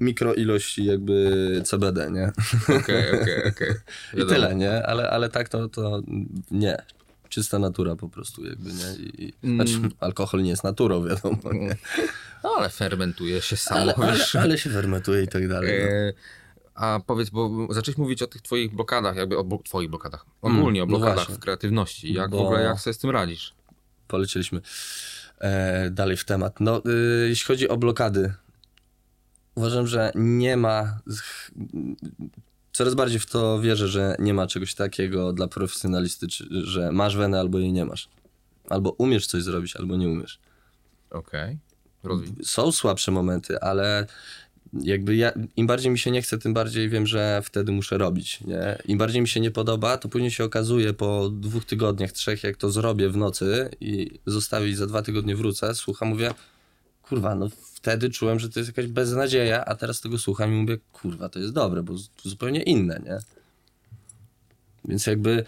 mikro ilości jakby CBD, nie? Okej, okej, okej. (laughs) I tyle, nie? Ale, ale tak to, to nie. Czysta natura po prostu jakby, nie? I, i- Mm. znaczy, alkohol nie jest naturą, wiadomo, nie? No ale fermentuje się samo, Ale, ale, ale się fermentuje i tak dalej. No. E, a powiedz, bo zacząłeś mówić o tych twoich blokadach, jakby o blo- twoich blokadach. Ogólnie o Mm, no blokadach właśnie. w kreatywności. Jak Bo- w ogóle, jak sobie z tym radzisz? polecieliśmy e, dalej w temat. No, y, jeśli chodzi o blokady, uważam, że nie ma. Coraz bardziej w to wierzę, że nie ma czegoś takiego dla profesjonalisty, że masz wenę albo jej nie masz. Albo umiesz coś zrobić, albo nie umiesz. Okej. Rozwij. Są słabsze momenty, ale jakby ja, im bardziej mi się nie chce, tym bardziej wiem, że wtedy muszę robić, nie? Im bardziej mi się nie podoba, to później się okazuje po dwóch tygodniach, trzech, jak to zrobię w nocy i zostawię i za dwa tygodnie wrócę, słucham, mówię, kurwa, no wtedy czułem, że to jest jakaś beznadzieja, a teraz tego słucham i mówię, kurwa, to jest dobre, bo zupełnie inne, nie? Więc jakby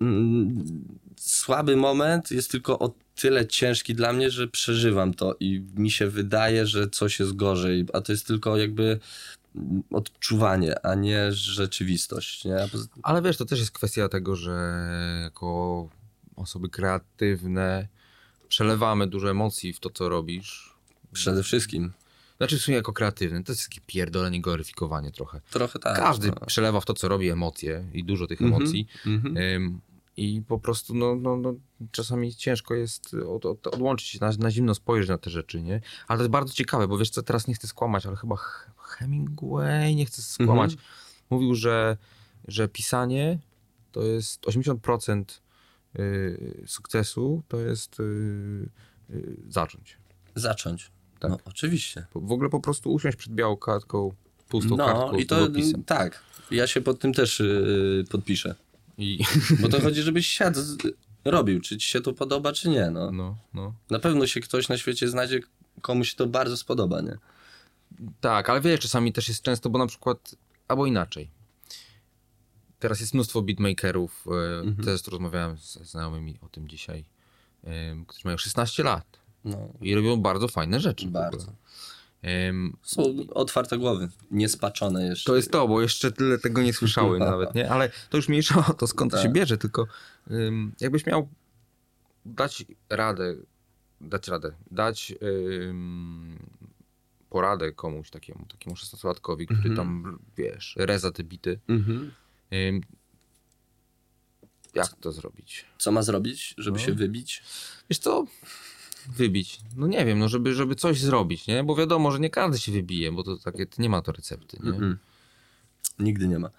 mm, słaby moment jest tylko o tyle ciężki dla mnie, że przeżywam to i mi się wydaje, że coś jest gorzej, a to jest tylko jakby mm, odczuwanie, a nie rzeczywistość, nie? Ale wiesz, to też jest kwestia tego, że jako osoby kreatywne przelewamy dużo emocji w to, co robisz. Przede wszystkim. Znaczy w sumie jako kreatywny, to jest takie pierdolenie, gloryfikowanie trochę. Trochę tak. Każdy no. przelewa w to, co robi emocje i dużo tych Mhm, emocji. mhm. Ym, I po prostu no, no, no, czasami ciężko jest od, od, odłączyć się, na, na zimno spojrzeć na te rzeczy, nie? Ale to jest bardzo ciekawe, bo wiesz co, teraz nie chcę skłamać, ale chyba Hemingway, nie chcę skłamać, Mhm. mówił, że, że pisanie to jest 80% y, sukcesu, to jest y, y, zacząć. Zacząć. Tak. No, oczywiście. W ogóle po prostu usiąść przed białą kartką, pustą No kartką i to długopisem. tak. Ja się pod tym też yy, podpiszę. I, (laughs) Bo to chodzi, żebyś siadł, robił, czy ci się to podoba, czy nie. No. no, no. Na pewno się ktoś na świecie znajdzie, komu się to bardzo spodoba, nie? Tak, ale wiesz, czasami też jest często, bo na przykład, albo inaczej. Teraz jest mnóstwo beatmakerów, e, Mhm. też rozmawiałem ze znajomymi o tym dzisiaj, którzy mają 16 lat No, i robią bardzo fajne rzeczy. bardzo. Em, Są otwarte głowy, niespaczone jeszcze. To jest to, bo jeszcze tyle tego nie słyszały (laughs) nawet, nie? Ale to już mniejsza o to, skąd to się Tak. bierze, tylko ym, jakbyś miał dać radę, dać radę, dać ym, poradę komuś takiemu, takiemu 16-latkowi, który Mhm. tam, wiesz, reza te bity. Mhm. Ym, jak to zrobić? Co ma zrobić, żeby No. się wybić? Wiesz co? Wybić. No nie wiem, no żeby, żeby coś zrobić, nie? Bo wiadomo, że nie każdy się wybije, bo to takie, nie ma to recepty, nie? Mm-mm. Nigdy nie ma.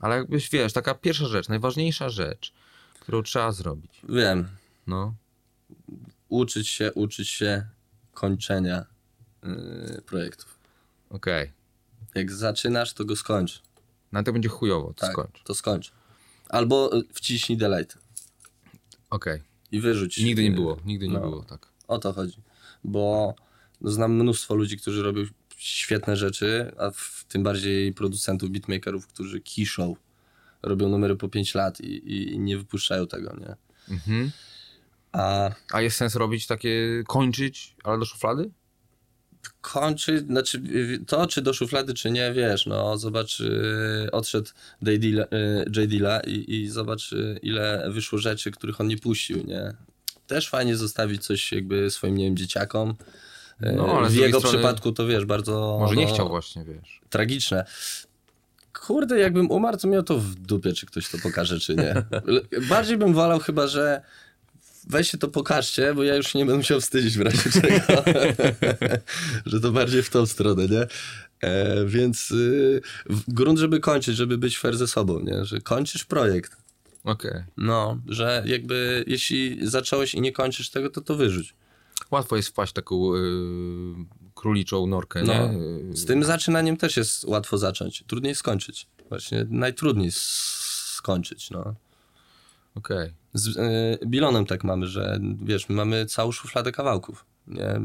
Ale jakbyś, wiesz, taka pierwsza rzecz, najważniejsza rzecz, którą trzeba zrobić. wiem, No, uczyć się, uczyć się kończenia yy, projektów. okej. Jak zaczynasz, to go skończ. Na to będzie chujowo, to Tak, skończ. to skończ. Albo y, wciśnij delete Okej. i wyrzuć. Nigdy nie było, nigdy nie no. było, tak. O to chodzi. Bo znam mnóstwo ludzi, którzy robią świetne rzeczy, a w tym bardziej producentów, beatmakerów, którzy kiszą. Robią numery po 5 lat i, i, i nie wypuszczają tego, nie? Mhm. A A jest sens robić takie, kończyć, ale do szuflady? Kończy, znaczy to czy do szuflady, czy nie, wiesz, no zobacz, y, odszedł J. Dilla, y, i, i zobacz y, ile wyszło rzeczy, których on nie puścił, nie? Też fajnie zostawić coś jakby swoim, nie wiem, dzieciakom. No, ale w jego strony przypadku to wiesz, bardzo Może nie no, chciał właśnie, wiesz. tragiczne. Kurde, jakbym umarł, to miał to w dupie, czy ktoś to pokaże, czy nie. (laughs) Bardziej bym wolał chyba, że weźcie to pokażcie, bo ja już nie będę musiał wstydzić w razie czego. (laughs) że to bardziej w tą stronę, nie? E, więc y, grunt, żeby kończyć, żeby być fair ze sobą, nie? Że kończysz projekt. Okej. No, że jakby jeśli zacząłeś i nie kończysz tego, to to wyrzuć. Łatwo jest wpaść taką y, króliczą norkę, No, nie? Z tym zaczynaniem też jest łatwo zacząć. Trudniej skończyć. Właśnie najtrudniej skończyć, no. Okej. Z y, Bilonem tak mamy, że wiesz, my mamy całą szufladę kawałków. Nie?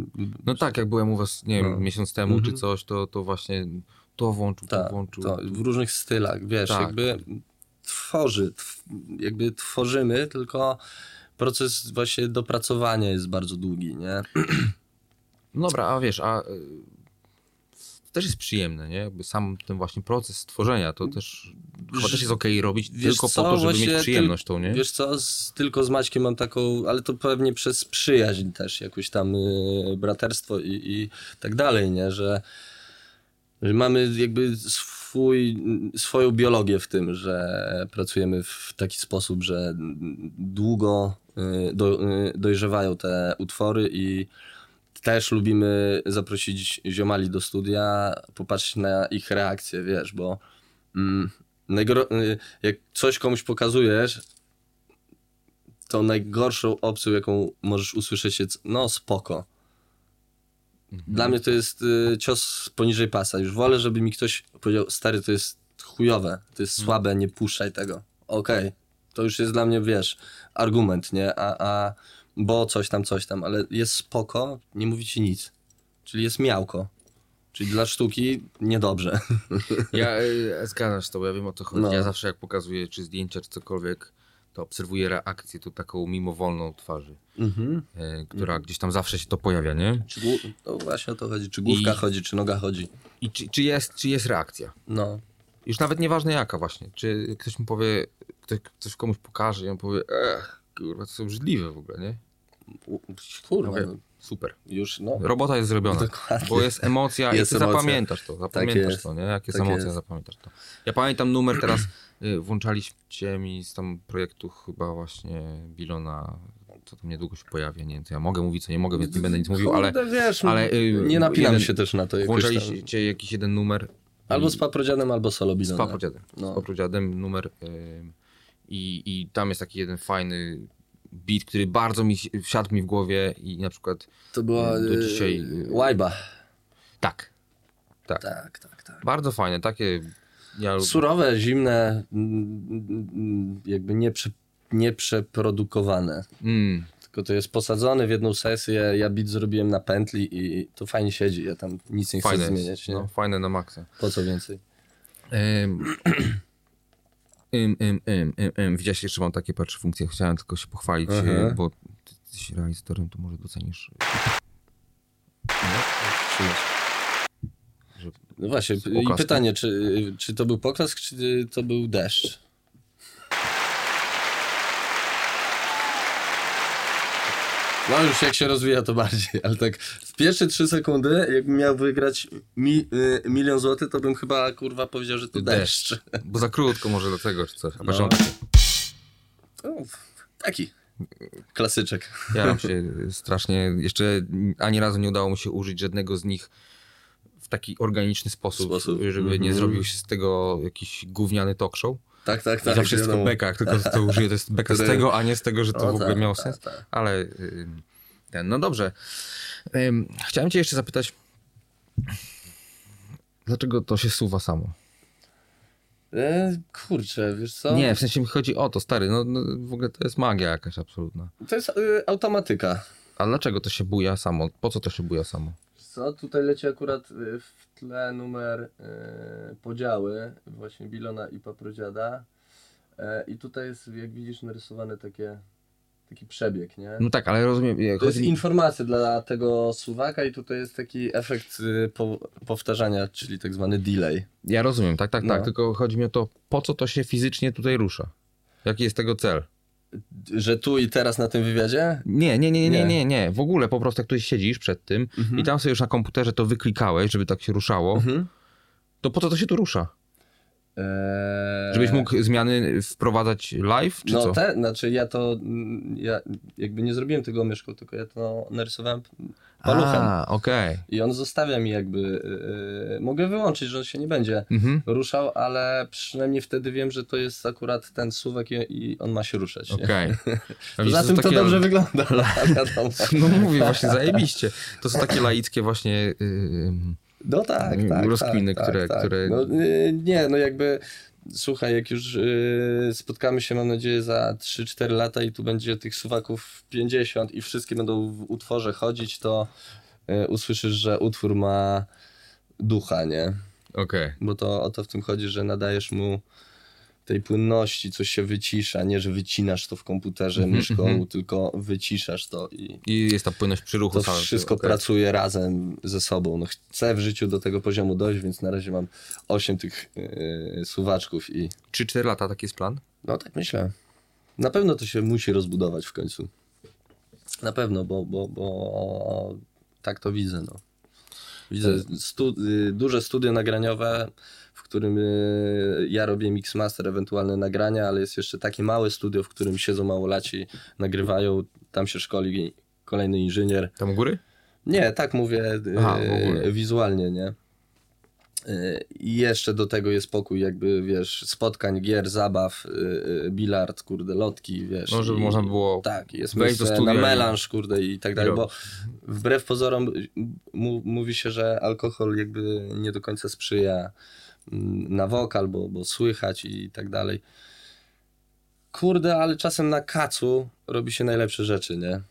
No tak, jak byłem u was, nie wiem, No. miesiąc temu Mhm. czy coś, to, to właśnie to włączył, to Tak, włączył. to w różnych stylach, wiesz, Tak. jakby tworzy, tw, jakby tworzymy, tylko proces właśnie dopracowania jest bardzo długi, nie? (clears throat) Dobra, a wiesz, a to też jest przyjemne, nie? Jakby sam ten właśnie proces stworzenia, to też chyba też jest okej robić Wiesz tylko co, po to, żeby właśnie mieć przyjemność tą, nie? Wiesz co, z, tylko z Maćkiem mam taką, ale to pewnie przez przyjaźń też, jakoś tam y, braterstwo i, i tak dalej, nie? Że, że mamy jakby swój, swoją biologię w tym, że pracujemy w taki sposób, że długo y, do, y, dojrzewają te utwory i też lubimy zaprosić ziomali do studia, popatrzeć na ich reakcję, wiesz, bo mm, y, jak coś komuś pokazujesz, to najgorszą opcją, jaką możesz usłyszeć jest, no spoko. Dla mnie to jest y, cios poniżej pasa. Już wolę, żeby mi ktoś powiedział, stary, to jest chujowe, to jest słabe, nie puszczaj tego. Okej, to już jest dla mnie, wiesz, argument, nie? A, a bo coś tam, coś tam, ale jest spoko, nie mówi ci nic. Czyli jest miałko. Czyli dla sztuki niedobrze. (laughs) Ja y, zgadzam się z tobą, ja wiem o co chodzi. No. Ja zawsze jak pokazuję czy zdjęcia, czy cokolwiek, to obserwuję reakcję tu taką mimowolną twarzy, Mhm. y, która gdzieś tam zawsze się to pojawia, nie? Czy głu- no właśnie o to chodzi. Czy główka I- chodzi, czy noga chodzi. I czy, czy, jest, czy jest reakcja? No. Już nawet nieważne jaka właśnie. Czy ktoś mu powie, ktoś coś komuś pokaże i on powie, ech, kurwa, to są brzydliwe w ogóle, nie? Kurwa, Mówię, no, super. już no. Robota jest zrobiona, Dokładnie. bo jest emocja Jest i ty emocja. zapamiętasz to, zapamiętasz jest. to, nie? Jak jest Tak emocja, jest. zapamiętasz to. Ja pamiętam numer teraz, y, włączaliście mi z tam projektu chyba właśnie Bilona, co tam niedługo się pojawia, nie wiem, ja mogę mówić, co nie mogę, więc nie będę nic mówił, ale wiesz, ale, y, nie napinam jeden- się też na to jakoś tam. włączaliście jakiś jeden numer. Albo z paprodzianem, albo solo z paprodziadem. No. Z paprodziadem numer ym, i, i tam jest taki jeden fajny beat, który bardzo mi si- wsiadł mi w głowie i na przykład To była Do y, dzisiaj, Łajba. tak, tak, Tak, tak, tak. bardzo fajne, takie ja Surowe, zimne, jakby nieprze, nieprzeprodukowane. mm, Tylko to jest posadzone w jedną sesję, ja beat zrobiłem na pętli i to fajnie siedzi, ja tam nic nie chcę fajne, zmieniać, jest, nie? no, fajne na maksa. Po co więcej? Ym, (clears throat) ym, ym, ym, ym, ym. Widziałeś, jeszcze mam takie patrz funkcje, chciałem tylko się pochwalić, Aha. y, bo ty jesteś realizatorem, to może docenisz. No właśnie, i pytanie, czy, czy to był poklask, czy to był deszcz? No już jak się rozwija to bardziej, ale tak w pierwsze trzy sekundy, jakbym miał wygrać mi, y, milion złotych, to bym chyba kurwa powiedział, że to deszcz. Deszcz. (laughs) Bo za krótko może do tego, czy coś. A No. No, taki klasyczek. Jaram (laughs) się strasznie. Jeszcze ani razu nie udało mi się użyć żadnego z nich w taki organiczny sposób, Sposób. żeby nie Mhm. zrobił się z tego jakiś gówniany talk show. Tak, tak, I tak. zawsze jest wiadomo. beka, tylko to użyję, to jest beka z tego, a nie z tego, że to w ogóle tak, miało tak, sens. tak. Ale ym, ten, no dobrze. Chciałem cię jeszcze zapytać, dlaczego to się suwa samo? E, kurczę, wiesz co? Nie, w sensie mi chodzi o to, stary, no, no w ogóle to jest magia jakaś absolutna. To jest y, automatyka. A dlaczego to się buja samo? Po co to się buja samo? Co, tutaj leci akurat y, w tle numer y, podziały, właśnie Bilona i Paprodziada. E, I tutaj jest, jak widzisz, narysowane takie, taki przebieg, nie? No tak, ale rozumiem. To jest chodzi... informacja dla tego suwaka i tutaj jest taki efekt y, po, powtarzania, czyli tak zwany delay. Ja rozumiem, tak, tak, tak. No. Tylko chodzi mi o to, po co to się fizycznie tutaj rusza? Jaki jest tego cel? Że tu i teraz na tym wywiadzie? Nie, nie, nie, nie, Nie. nie, nie. W ogóle po prostu jak tu siedzisz przed tym i tam sobie już na komputerze to wyklikałeś, żeby tak się ruszało, Mhm. to po co to się tu rusza? Eee, Żebyś mógł zmiany wprowadzać live, czy no co? te, znaczy ja to, mm, ja jakby nie zrobiłem tego myszką, tylko ja to narysowałem paluchem. A, okej. I on zostawia mi jakby, yy, mogę wyłączyć, że on się nie będzie Mhm. ruszał, ale przynajmniej wtedy wiem, że to jest akurat ten suwak i, i on ma się ruszać. Okej. (laughs) Widzisz, Poza tym to takie- dobrze wygląda, (laughs) wiadomo. No mówię właśnie, zajebiście. To są takie laickie właśnie... Yy, No tak, Mm, tak. rozkminy, tak, które- tak, które- No, yy, nie, no jakby słuchaj, jak już yy, spotkamy się, mam nadzieję, za 3-4 lata i tu będzie tych suwaków 50 i wszystkie będą w utworze chodzić, to yy, usłyszysz, że utwór ma ducha, nie? Okej. Bo to o to w tym chodzi, że nadajesz mu tej płynności, coś się wycisza, nie, że wycinasz to w komputerze Mhm, myszką, mhm. tylko wyciszasz to i I jest ta płynność przy ruchu to samym. wszystko Okej. pracuje razem ze sobą. No, chcę w życiu do tego poziomu dojść, więc na razie mam 8 tych yy, suwaczków i 3-4 lata taki jest plan? no tak myślę. Na pewno to się musi rozbudować w końcu. Na pewno, bo, bo, bo tak to widzę. No. Widzę stu, y, duże studio nagraniowe, którym y, ja robię mixmaster, ewentualne nagrania, ale jest jeszcze takie małe studio, w którym siedzą małolaci, nagrywają, tam się szkoli kolejny inżynier. Tam u góry? Nie, tak mówię Aha, w ogóle. wizualnie, nie? Y, I jeszcze do tego jest pokój jakby, wiesz, spotkań, gier, zabaw, bilard, kurde, lotki, wiesz. No, żeby i- można było Tak, jest wejść do studia na melanż, kurde, i tak dalej, bo wbrew pozorom mówi się, że alkohol jakby nie do końca sprzyja na wokal, bo, bo słychać i tak dalej. Kurde, ale czasem na kacu robi się najlepsze rzeczy, nie?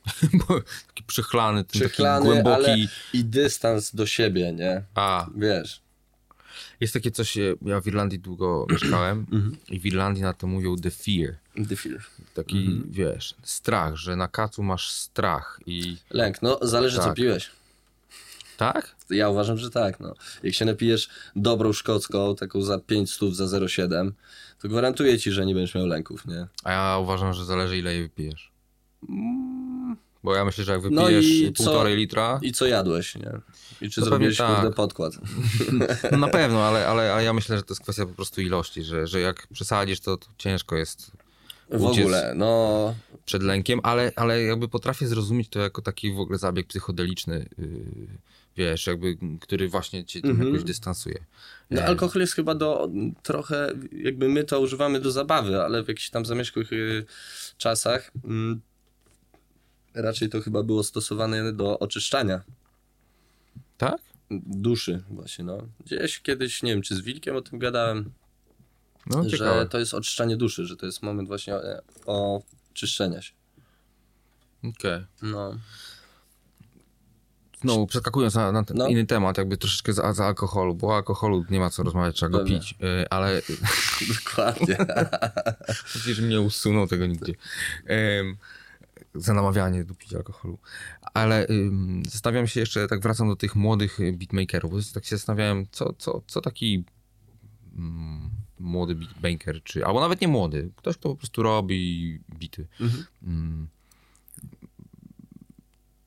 (laughs) Taki przychlany, ten Przychlany, taki głęboki... ale i dystans do siebie, nie? A, Wiesz. jest takie coś, e, ja w Irlandii długo (clears throat) mieszkałem Mhm. i w Irlandii na to mówią the fear. The fear. Taki, Mhm. wiesz, strach, że na kacu masz strach i... Lęk, no zależy co Tak. piłeś. Tak? Ja uważam, że tak, no. Jak się napijesz dobrą szkocką, taką za 5 stów, za 0,7, to gwarantuję ci, że nie będziesz miał lęków, nie? A ja uważam, że zależy ile jej wypijesz. Bo ja myślę, że jak No wypijesz co- półtorej litra, I co jadłeś, nie? I czy No zrobiłeś tak. podkład? (laughs) no na pewno, ale, ale, ale ja myślę, że to jest kwestia po prostu ilości, że, że jak przesadzisz, to, to ciężko jest W ogóle, no... przed lękiem, ale, ale jakby potrafię zrozumieć to jako taki w ogóle zabieg psychodeliczny, yy, wiesz, jakby, który właśnie cię tym Mhm. jakoś dystansuje. No, E, alkohol jest chyba do trochę, jakby my to używamy do zabawy, ale w jakichś tam zamierzchłych y, czasach mm, raczej to chyba było stosowane do oczyszczania Tak? duszy właśnie, no. Gdzieś kiedyś, nie wiem, czy z Wilkiem o tym gadałem, No że ciekawe. to jest oczyszczanie duszy, że to jest moment właśnie e, oczyszczenia się. Okej. No. Znowu przeskakując na, na ten No. inny temat, jakby troszeczkę za, za alkoholu, bo o alkoholu nie ma co rozmawiać, trzeba go Pewnie. pić, yy, ale (laughs) Dokładnie. (laughs) Przecież mnie usunął tego nigdzie. Em, za namawianie do picia alkoholu. Ale ym, zastanawiam się jeszcze, tak wracam do tych młodych y, beatmakerów, tak się zastanawiałem, co, co, co taki młody beatmaker, czy, albo nawet nie młody, ktoś, kto po prostu robi bity. Mhm. Mm,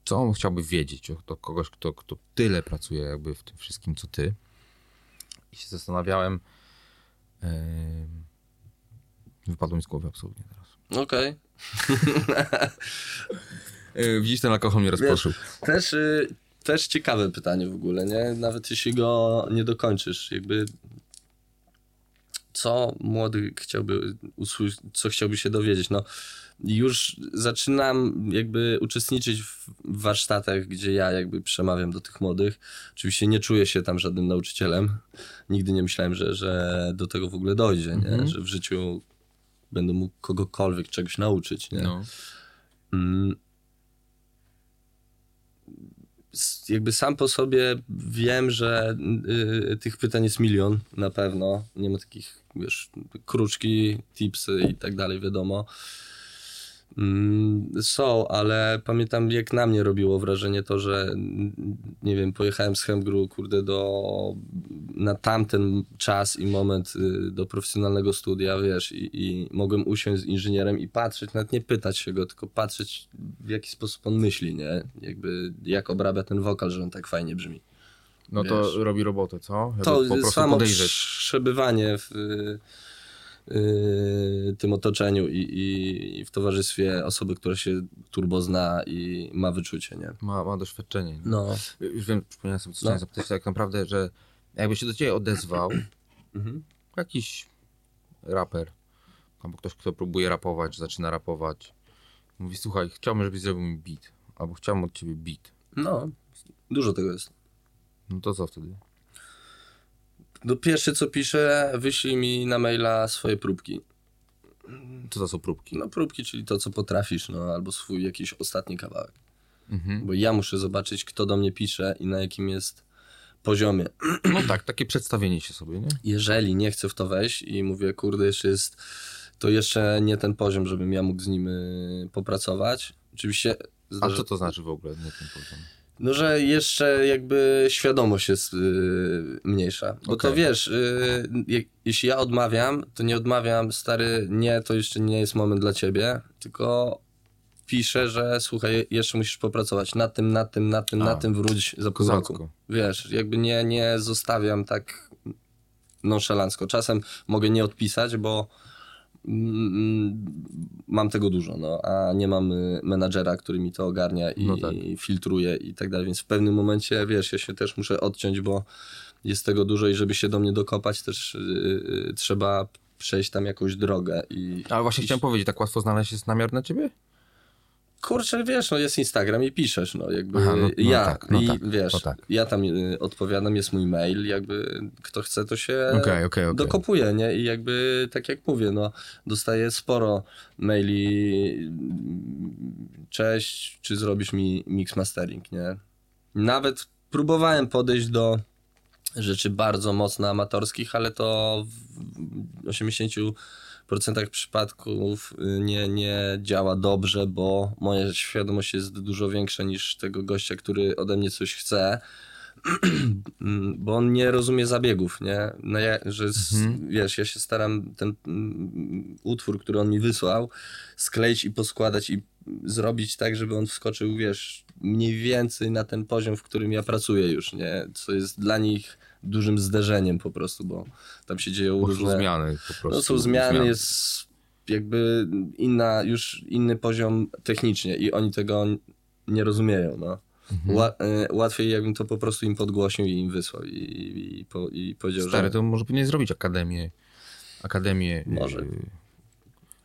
co on chciałby wiedzieć od kogoś, kto, kto tyle pracuje jakby w tym wszystkim, co ty. I się zastanawiałem, em, wypadło mi z głowy absolutnie teraz. Okej. (laughs) E, Widzisz, ten alkohol mnie rozproszył. Też, y, też ciekawe pytanie w ogóle, nie? Nawet jeśli go nie dokończysz, jakby co młody chciałby usłyszeć, co chciałby się dowiedzieć, no już zaczynam jakby uczestniczyć w warsztatach, gdzie ja jakby przemawiam do tych młodych. Oczywiście nie czuję się tam żadnym nauczycielem. Nigdy nie myślałem, że, że do tego w ogóle dojdzie, nie? Mhm. Że w życiu będę mógł kogokolwiek czegoś nauczyć, nie? No. Mm. Jakby sam po sobie wiem, że y, tych pytań jest milion na pewno. Nie ma takich, wiesz, kruczki, tipsy i tak dalej, wiadomo. Mm, Są, ale pamiętam jak na mnie robiło wrażenie to, że nie wiem, pojechałem z Hemgru, kurde, do, na tamten czas i moment y, do profesjonalnego studia, wiesz, i, i mogłem usiąść z inżynierem i patrzeć, nawet nie pytać się go, tylko patrzeć w jaki sposób on myśli, nie? Jakby jak obrabia ten wokal, że on tak fajnie brzmi. no to Wiesz. robi robotę, co? Jakby To samo podejrzeć. przebywanie w y, tym otoczeniu i, i, i w towarzystwie osoby, która się turbo zna i ma wyczucie, nie? Ma, ma doświadczenie. nie? No. Już wiem, przypomniałem sobie, co No. chciałem zapytać, tak naprawdę, że jakby się do ciebie odezwał (clears throat) Mhm. jakiś raper, albo ktoś, kto próbuje rapować, zaczyna rapować, mówi, słuchaj, chciałbym, żebyś zrobił mi beat, albo chciałbym od ciebie beat. No, dużo tego jest. No to co wtedy? No pierwsze co piszę, wyślij mi na maila swoje próbki. Co to są próbki? No próbki, czyli to co potrafisz, no albo swój jakiś ostatni kawałek. Mhm. Bo ja muszę zobaczyć, kto do mnie pisze i na jakim jest poziomie. (clears throat) No tak, takie przedstawienie się sobie, nie? Jeżeli nie chcę w to wejść i mówię, kurde, jeszcze jest, to jeszcze nie ten poziom, żebym ja mógł z nim popracować. Oczywiście A zdarza, co to znaczy w ogóle? Nie ten poziom. No, że jeszcze jakby świadomość jest y, mniejsza. Bo to Okej. wiesz, y, je, jeśli ja odmawiam, to nie odmawiam, stary, nie, to jeszcze nie jest moment dla ciebie, tylko piszę, że słuchaj, jeszcze musisz popracować nad tym, nad tym, nad tym, A, nad tym, wróć za pół roku. Wiesz, jakby nie, nie zostawiam tak nonszalancko. Czasem mogę nie odpisać, bo mam tego dużo, no, a nie mam y, menadżera, który mi to ogarnia i, No tak. i filtruje i tak dalej, więc w pewnym momencie, wiesz, ja się też muszę odciąć, bo jest tego dużo i żeby się do mnie dokopać, też y, y, trzeba przejść tam jakąś drogę i... Ale właśnie i, chciałem powiedzieć, tak łatwo znaleźć jest namiar na ciebie? Kurczę, wiesz, no jest Instagram i piszesz, no jakby Aha, no- no ja tak, no i tak, wiesz, no tak. ja tam y, odpowiadam, jest mój mail, jakby kto chce, to się Okej, okej, okej. dokopuje, nie? I jakby, tak jak mówię, no dostaję sporo maili, mm, cześć, czy zrobisz mi mix mastering, nie? Nawet próbowałem podejść do rzeczy bardzo mocno amatorskich, ale to w 80% przypadków y, nie, nie działa dobrze, bo moja świadomość jest dużo większa niż tego gościa, który ode mnie coś chce. (clears throat) bo on nie rozumie zabiegów, nie? No ja, że s- wiesz, ja się staram ten mm, utwór, który on mi wysłał, skleić i poskładać i zrobić tak, żeby on wskoczył, wiesz, mniej więcej na ten poziom, w którym ja pracuję już, nie? Co jest dla nich dużym zderzeniem po prostu, bo tam się dzieją Bo są różne... zmiany po prostu. No są zmiany, jest jakby inna, już inny poziom technicznie i oni tego nie rozumieją, no. Mhm. Ła, y, łatwiej jakbym to po prostu im podgłosił i im wysłał i, i, i, po, i powiedział, Stary, że to może powinien zrobić akademię. Akademię Może. y,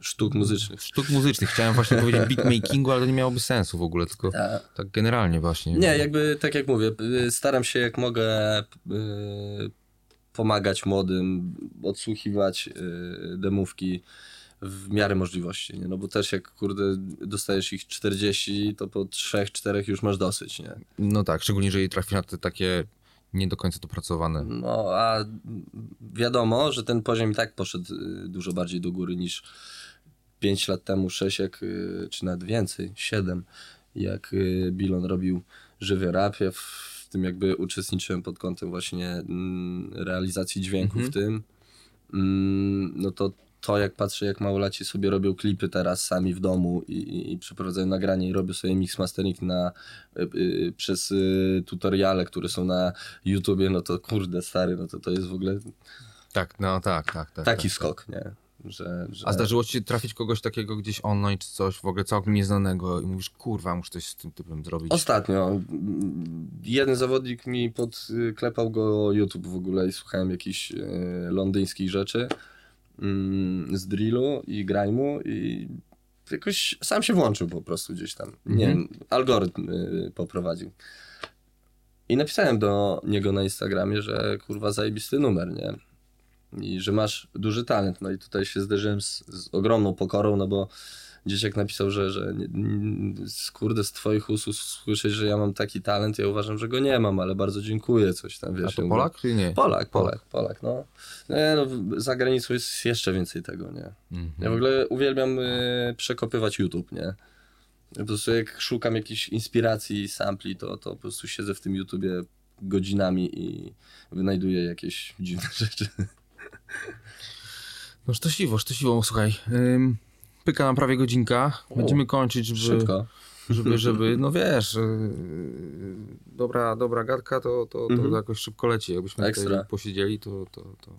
sztuk muzycznych. sztuk muzycznych. Chciałem właśnie powiedzieć beatmakingu, ale to nie miałoby sensu w ogóle, tylko A, tak generalnie właśnie. nie, jakby tak jak mówię, y, staram się jak mogę y, pomagać młodym, odsłuchiwać y, demówki w miarę możliwości, nie? no bo też jak kurde dostajesz ich 40, to po 3-4 już masz dosyć, nie? No tak, szczególnie jeżeli trafi na te takie nie do końca dopracowane. No, a wiadomo, że ten poziom i tak poszedł dużo bardziej do góry niż 5 lat temu, 6, jak, y, czy nawet więcej, 7, jak y, Bilon robił żywy rap. Ja w tym jakby uczestniczyłem pod kątem właśnie mm, realizacji dźwięku w tym. Mm, No to to jak patrzę, jak małolaci sobie robią klipy teraz sami w domu i, i, i przeprowadzają nagranie i robią sobie mix mastering na, y, y, przez y, tutoriale, które są na YouTubie, no to kurde stary, no to to jest w ogóle Tak, no tak, tak. tak taki tak. skok, nie? Że, że... A zdarzyło ci się trafić kogoś takiego gdzieś online czy coś, w ogóle całkiem nieznanego i mówisz, kurwa, muszę coś z tym typem zrobić. Ostatnio jeden zawodnik mi podklepał go YouTube w ogóle i słuchałem jakichś e, londyńskich rzeczy mm, z drillu i grajmu i jakoś sam się włączył po prostu gdzieś tam. Nie Mhm. wiem, algorytm y, poprowadził. I napisałem do niego na Instagramie, że kurwa zajebisty numer, nie? I że masz duży talent. No i tutaj się zderzyłem z, z ogromną pokorą, no bo dzieciak napisał, że, że kurde z twoich ust słyszeć, że ja mam taki talent, ja uważam, że go nie mam, ale bardzo dziękuję, coś tam, wiesz. A to Polak czy nie? Polak, Polak, Polak, no. Nie, no. w- Za granicą jest jeszcze więcej tego, nie? Mhm. Ja w ogóle uwielbiam y, przekopywać YouTube, nie? Po prostu jak szukam jakichś inspiracji, sampli, to, to po prostu siedzę w tym YouTubie godzinami i wynajduję jakieś dziwne (laughs) rzeczy. No sztosiwo, sztosiwo, słuchaj. Ym, pyka nam prawie godzinka. Będziemy kończyć, żeby, Szybko. żeby, żeby, no wiesz, yy, dobra, dobra gadka, to, to, to Mhm. jakoś szybko leci. Jakbyśmy Ekstra. tutaj posiedzieli, to, to, to,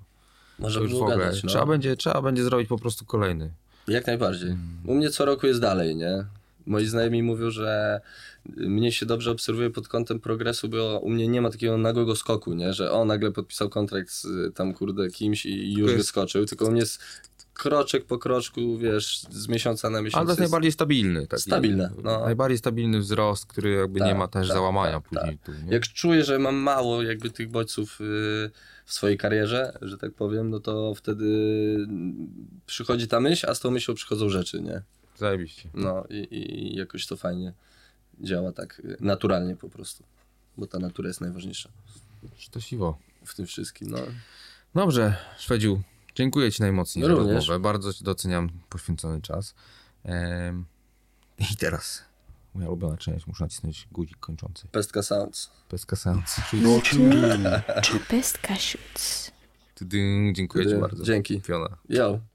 Może to już w ogóle. gadać, no. trzeba, będzie, trzeba będzie zrobić po prostu kolejny. Jak najbardziej. Mm. U mnie co roku jest dalej, nie? Moi znajomi mówią, że mnie się dobrze obserwuje pod kątem progresu, bo u mnie nie ma takiego nagłego skoku, nie? Że o, nagle podpisał kontrakt z tam, kurde, kimś i już jest- wyskoczył, tylko u mnie jest kroczek po kroczku, wiesz, z miesiąca na miesiąc. Ale to jest najbardziej stabilny. Taki, Stabilne, no. Najbardziej stabilny wzrost, który jakby nie Tak, ma też tak, załamania tak, później. Tu, nie? Jak czuję, że mam mało jakby tych bodźców y, w swojej karierze, że tak powiem, no to wtedy przychodzi ta myśl, a z tą myślą przychodzą rzeczy, nie? Zajebiście. No i, i jakoś to fajnie działa tak naturalnie po prostu. Bo ta natura jest najważniejsza Sztosiwo. w tym wszystkim. No. Dobrze, Szwedziu, dziękuję Ci najmocniej za Również. rozmowę. Bardzo Ci doceniam poświęcony czas. Em, I teraz moja ulubiona część, muszę nacisnąć guzik kończący. Pestka Sounds. Pestka Sounds. To Best Cashews. Tydyn, dziękuję Ci bardzo. Dzięki. Fiona. Yo.